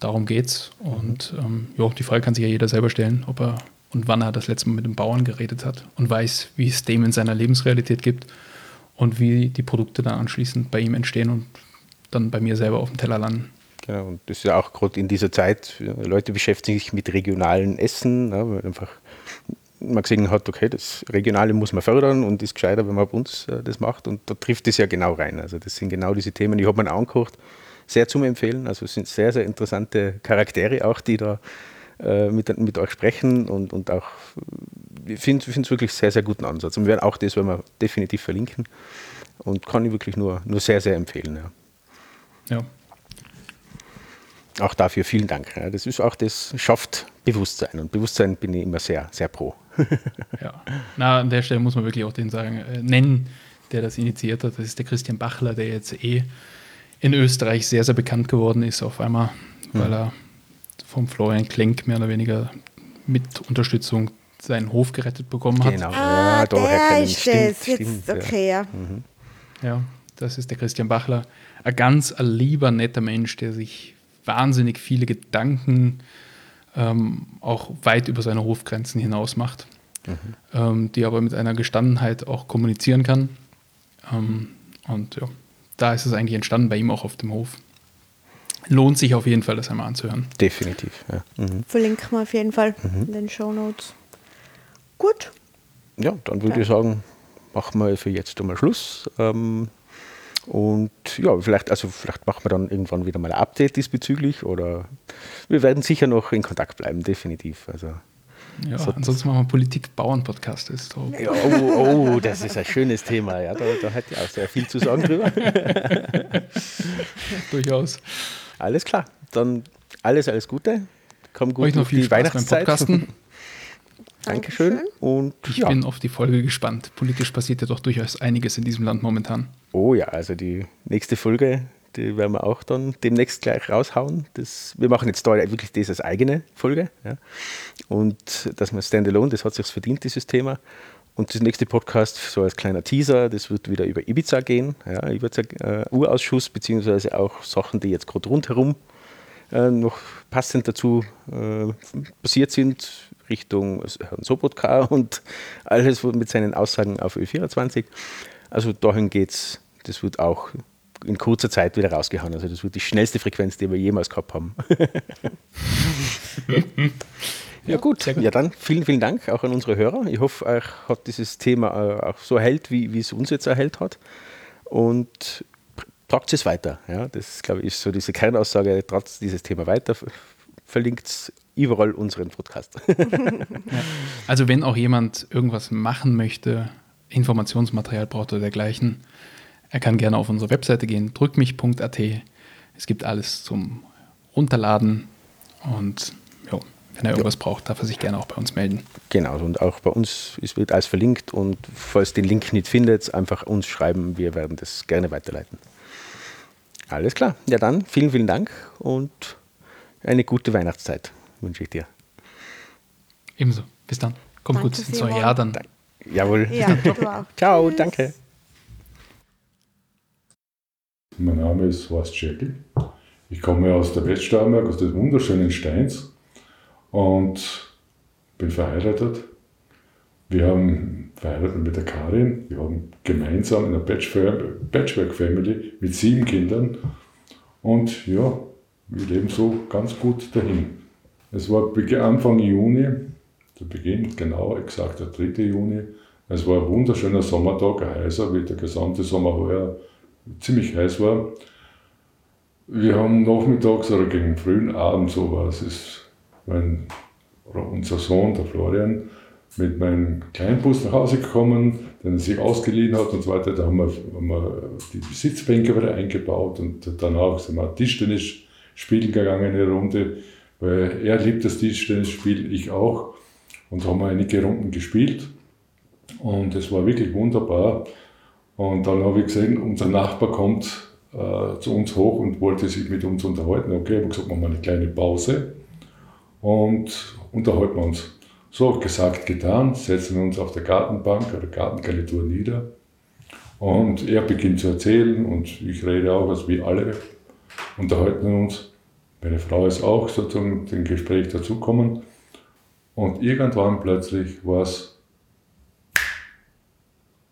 darum geht's. Und ähm, ja, die Frage kann sich ja jeder selber stellen, ob er und wann er das letzte Mal mit dem Bauern geredet hat und weiß, wie es dem in seiner Lebensrealität gibt und wie die Produkte dann anschließend bei ihm entstehen und dann bei mir selber auf dem Teller landen. Genau, und das ist ja auch gerade in dieser Zeit, Leute beschäftigen sich mit regionalen Essen, ja, weil einfach man gesehen hat, okay, das Regionale muss man fördern und ist gescheiter, wenn man bei uns äh, das macht. Und da trifft es ja genau rein. Also das sind genau diese Themen, die habe mir angekocht, sehr zum Empfehlen. Also es sind sehr, sehr interessante Charaktere auch, die da äh, mit, mit euch sprechen und, und auch, ich finde es wirklich sehr, sehr guten Ansatz. Und wir werden auch das werden wir definitiv verlinken und kann ich wirklich nur, nur sehr, sehr empfehlen. Ja. ja. Auch dafür vielen Dank. Ja, das ist auch das schafft Bewusstsein und Bewusstsein bin ich immer sehr, sehr pro. ja, na an der Stelle muss man wirklich auch den sagen, äh, nennen, der das initiiert hat. Das ist der Christian Bachler, der jetzt eh in Österreich sehr, sehr bekannt geworden ist auf einmal, weil er vom Florian Klenk mehr oder weniger mit Unterstützung seinen Hof gerettet bekommen hat. Genau, ah, ja, daher ist stimmt, das. Jetzt, okay, ja. Mhm. Ja, das ist der Christian Bachler. Ein ganz ein lieber, netter Mensch, der sich wahnsinnig viele Gedanken ähm, auch weit über seine Hofgrenzen hinaus macht, mhm. ähm, die aber mit einer Gestandenheit auch kommunizieren kann. Ähm, und ja, da ist es eigentlich entstanden, bei ihm auch auf dem Hof lohnt sich auf jeden Fall, das einmal anzuhören. Definitiv, ja. Mhm. Verlinken wir auf jeden Fall mhm. in den Show Notes. Gut. Ja, dann würde ja. ich sagen, machen wir für jetzt einmal Schluss. Ähm, und ja, vielleicht, also vielleicht machen wir dann irgendwann wieder mal ein Update diesbezüglich oder wir werden sicher noch in Kontakt bleiben, definitiv. Also, ja, so ansonsten machen wir Politik-Bauern-Podcast. Ja, oh, oh, das ist ein schönes Thema. Ja, da, da hat ja auch sehr viel zu sagen drüber. Durchaus. Alles klar. Dann alles, alles Gute. Komm gut Euch noch viel die Spaß Weihnachtszeit. beim Podcasten. Dankeschön. Und ich ja. bin auf die Folge gespannt. Politisch passiert ja doch durchaus einiges in diesem Land momentan. Oh ja, also die nächste Folge, die werden wir auch dann demnächst gleich raushauen. Das, wir machen jetzt da wirklich das als eigene Folge. Ja. Und dass man Standalone, das hat sich verdient, dieses Thema. Und das nächste Podcast, so als kleiner Teaser, das wird wieder über Ibiza gehen, ja, Ibiza äh, Urausschuss, beziehungsweise auch Sachen, die jetzt gerade rundherum äh, noch passend dazu äh, passiert sind, Richtung Herrn Sobotka und alles mit seinen Aussagen auf Ö24. Also dahin geht es, das wird auch in kurzer Zeit wieder rausgehauen. Also das wird die schnellste Frequenz, die wir jemals gehabt haben. Ja, gut. Ja, dann vielen, vielen Dank auch an unsere Hörer. Ich hoffe, euch hat dieses Thema äh, auch so erhellt, wie, wie es uns jetzt erhellt hat. Und tragt es weiter. Ja, das, glaube ich, ist so diese Kernaussage, tragt dieses Thema weiter, verlinkt es überall unseren Podcast. ja. Also wenn auch jemand irgendwas machen möchte, Informationsmaterial braucht oder dergleichen, er kann gerne auf unsere Webseite gehen, drückmich.at. Es gibt alles zum Runterladen und wenn er irgendwas ja. braucht, darf er sich gerne auch bei uns melden. Genau, und auch bei uns es wird alles verlinkt und falls den Link nicht findet, einfach uns schreiben, wir werden das gerne weiterleiten. Alles klar, ja dann vielen, vielen Dank und eine gute Weihnachtszeit wünsche ich dir. Ebenso, bis dann. Kommt danke gut ins neue Jahr dann. Dank. Jawohl. Ja, Ciao, Tschüss. danke. Mein Name ist Horst Schäppel. Ich komme aus der Weststeiermark, aus des wunderschönen Steins und bin verheiratet. Wir haben verheiratet mit der Karin. Wir haben gemeinsam in einer Patchwork-Family mit sieben Kindern. Und ja, wir leben so ganz gut dahin. Es war Anfang Juni, der Beginn, genau exakt der 3. Juni. Es war ein wunderschöner Sommertag, ein heißer, wie der gesamte Sommer heuer ziemlich heiß war. Wir haben nachmittags oder gegen frühen Abend so was, ist mein, unser Sohn, der Florian, mit meinem Kleinbus nach Hause gekommen, den er sich ausgeliehen hat und so weiter. Da haben wir, haben wir die Sitzbänke wieder eingebaut und danach sind wir Tischtennis spielen gegangen eine Runde, weil er liebt das Tischtennisspiel, ich auch. Und haben wir einige Runden gespielt und es war wirklich wunderbar. Und dann habe ich gesehen, unser Nachbar kommt äh, zu uns hoch und wollte sich mit uns unterhalten. Okay, ich habe gesagt, machen wir eine kleine Pause und unterhalten wir uns. So gesagt, getan, setzen wir uns auf der Gartenbank oder Gartengarnitur nieder und er beginnt zu erzählen und ich rede auch, also wie alle, unterhalten uns. Meine Frau ist auch sozusagen dem Gespräch dazugekommen. Und irgendwann plötzlich war es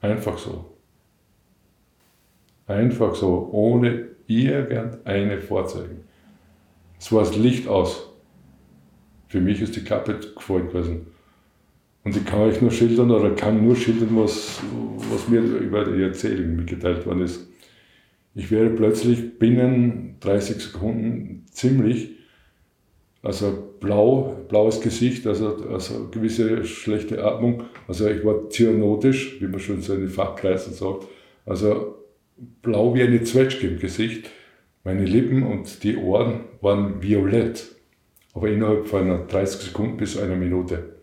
einfach so. Einfach so, ohne irgendeine Vorzeichen. Es war das Licht aus. Für mich ist die Klappe gefallen gewesen. Und ich kann euch nur schildern oder kann nur schildern, was, was mir über die Erzählung mitgeteilt worden ist. Ich wäre plötzlich binnen 30 Sekunden ziemlich, also blau, blaues Gesicht, also, also gewisse schlechte Atmung. Also ich war cyanotisch, wie man schon so in den Fachkreisen sagt. Also blau wie eine Zwetschge im Gesicht. Meine Lippen und die Ohren waren violett. Aber innerhalb von 30 Sekunden bis einer Minute.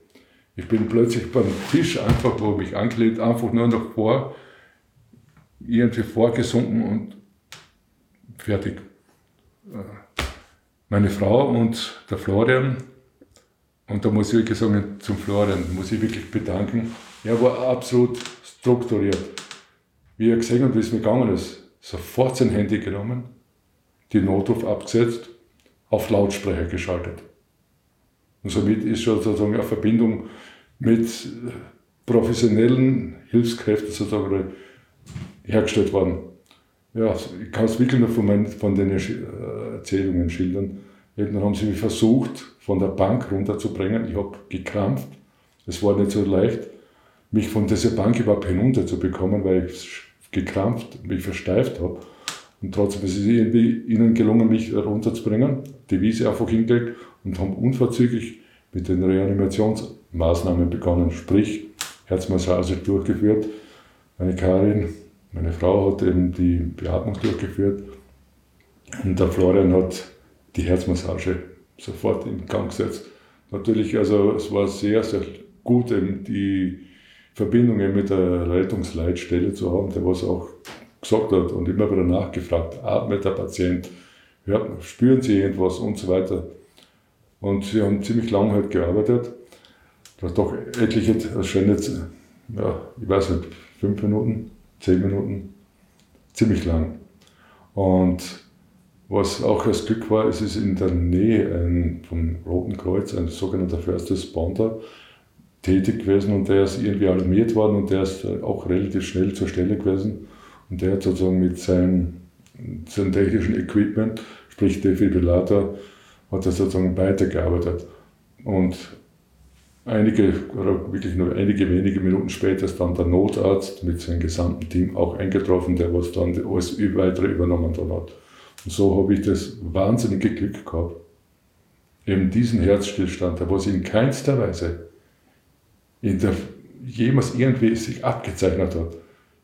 Ich bin plötzlich beim Tisch einfach, wo mich angelehnt, einfach nur noch vor, irgendwie vorgesunken und fertig. Meine Frau und der Florian, und da muss ich wirklich sagen, zum Florian muss ich wirklich bedanken, er war absolut strukturiert. Wie er gesehen hat, wie es mir gegangen ist, sofort sein Handy genommen, die Notruf abgesetzt, auf Lautsprecher geschaltet. Und somit ist schon sozusagen eine Verbindung mit professionellen Hilfskräften sozusagen hergestellt worden. Ja, ich kann es wirklich nur von, meinen, von den Erzählungen schildern. Dann haben sie mich versucht, von der Bank runterzubringen. Ich habe gekrampft. Es war nicht so leicht, mich von dieser Bank überhaupt hinunterzubekommen, weil ich gekrampft, mich versteift habe. Und trotzdem ist es ihnen gelungen, mich runterzubringen. Die Wiese einfach hingelegt und haben unverzüglich mit den Reanimationsmaßnahmen begonnen, sprich Herzmassage durchgeführt. Meine Karin, meine Frau hat eben die Beatmung durchgeführt und der Florian hat die Herzmassage sofort in Gang gesetzt. Natürlich, also es war sehr, sehr gut, eben die Verbindung mit der Rettungsleitstelle zu haben, der was auch gesagt hat und immer wieder nachgefragt, atmet der Patient, hört, spüren Sie irgendwas und so weiter. Und sie haben ziemlich lange halt gearbeitet. Das doch etliche, jetzt, ja, ich weiß nicht, fünf Minuten, zehn Minuten, ziemlich lang. Und was auch das Glück war, es ist in der Nähe ein, vom Roten Kreuz ein sogenannter First Responder tätig gewesen und der ist irgendwie alarmiert worden und der ist auch relativ schnell zur Stelle gewesen und der hat sozusagen mit seinem, seinem technischen Equipment, sprich Defibrillator, hat er sozusagen weitergearbeitet. Und einige, oder wirklich nur einige wenige Minuten später ist dann der Notarzt mit seinem gesamten Team auch eingetroffen, der was dann alles weitere übernommen dann hat. Und so habe ich das wahnsinnige Glück gehabt, eben diesen Herzstillstand, der was in keinster Weise in der, jemals irgendwie sich abgezeichnet hat.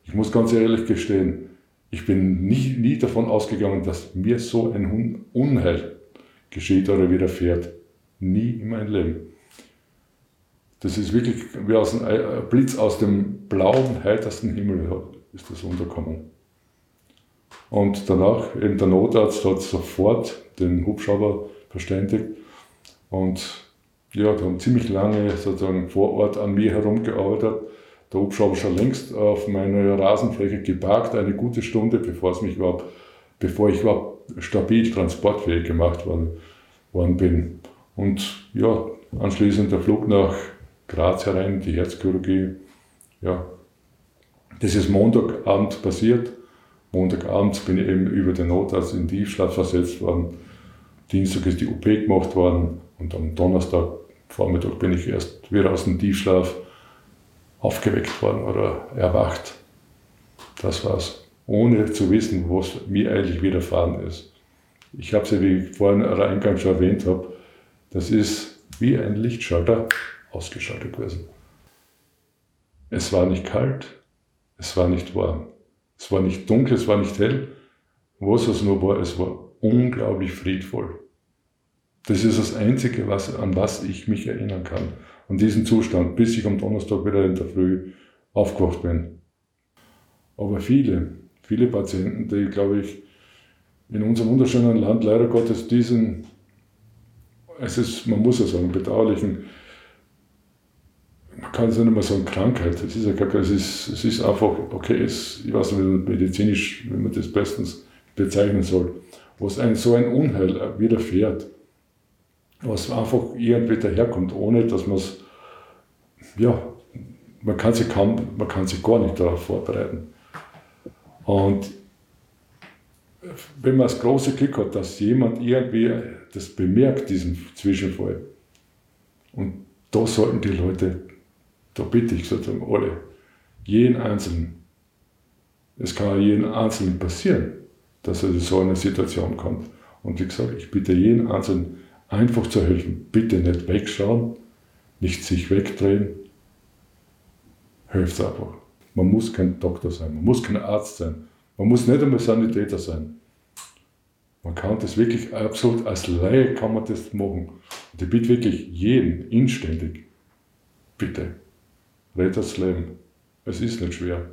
Ich muss ganz ehrlich gestehen, ich bin nie, nie davon ausgegangen, dass mir so ein Unheil geschieht oder widerfährt. Nie in meinem Leben. Das ist wirklich wie aus einem Blitz aus dem blauen, heitersten Himmel ist das unterkommen. Und danach, eben der Notarzt hat sofort den Hubschrauber verständigt und ja, die haben ziemlich lange sozusagen vor Ort an mir herumgearbeitet. Der Hubschrauber schon längst auf meiner Rasenfläche geparkt, eine gute Stunde, bevor es mich überhaupt, bevor ich überhaupt stabil transportfähig gemacht worden, worden bin. Und ja, anschließend der Flug nach Graz herein, die Herzchirurgie. Ja, das ist Montagabend passiert. Montagabend bin ich eben über den Notarzt in Tiefschlaf versetzt worden. Dienstag ist die OP gemacht worden und am Donnerstag Vormittag bin ich erst wieder aus dem Tiefschlaf aufgeweckt worden oder erwacht. Das war's ohne zu wissen, was mir eigentlich widerfahren ist. Ich habe es ja, wie ich vorhin eingangs schon erwähnt habe, das ist wie ein Lichtschalter ausgeschaltet gewesen. Es war nicht kalt, es war nicht warm, es war nicht dunkel, es war nicht hell. Was es nur war, es war unglaublich friedvoll. Das ist das Einzige, was, an was ich mich erinnern kann. An diesen Zustand, bis ich am Donnerstag wieder in der Früh aufgewacht bin. Aber viele, viele Patienten, die, glaube ich, in unserem wunderschönen Land leider Gottes diesen, es ist, man muss ja sagen, bedauerlichen, man kann es nicht mehr sagen, Krankheit. Es ist ja gar, es ist, es ist einfach, okay, es, ich weiß nicht, medizinisch, wie man das bestens bezeichnen soll. was ein so ein Unheil widerfährt, was einfach irgendwie daherkommt, ohne dass man es, ja, man kann sich kaum, man kann sich gar nicht darauf vorbereiten. Und wenn man das große Glück hat, dass jemand irgendwie das bemerkt, diesen Zwischenfall, und da sollten die Leute, da bitte ich sozusagen alle, jeden Einzelnen, es kann jeden Einzelnen passieren, dass er in so eine Situation kommt. Und wie gesagt, ich bitte jeden Einzelnen, einfach zu helfen. Bitte nicht wegschauen, nicht sich wegdrehen. Helft einfach. Man muss kein Doktor sein, man muss kein Arzt sein, man muss nicht einmal Sanitäter sein. Man kann das wirklich absolut, als Laie kann man das machen. Und ich bitte wirklich jeden inständig, bitte, red das Leben. Es ist nicht schwer.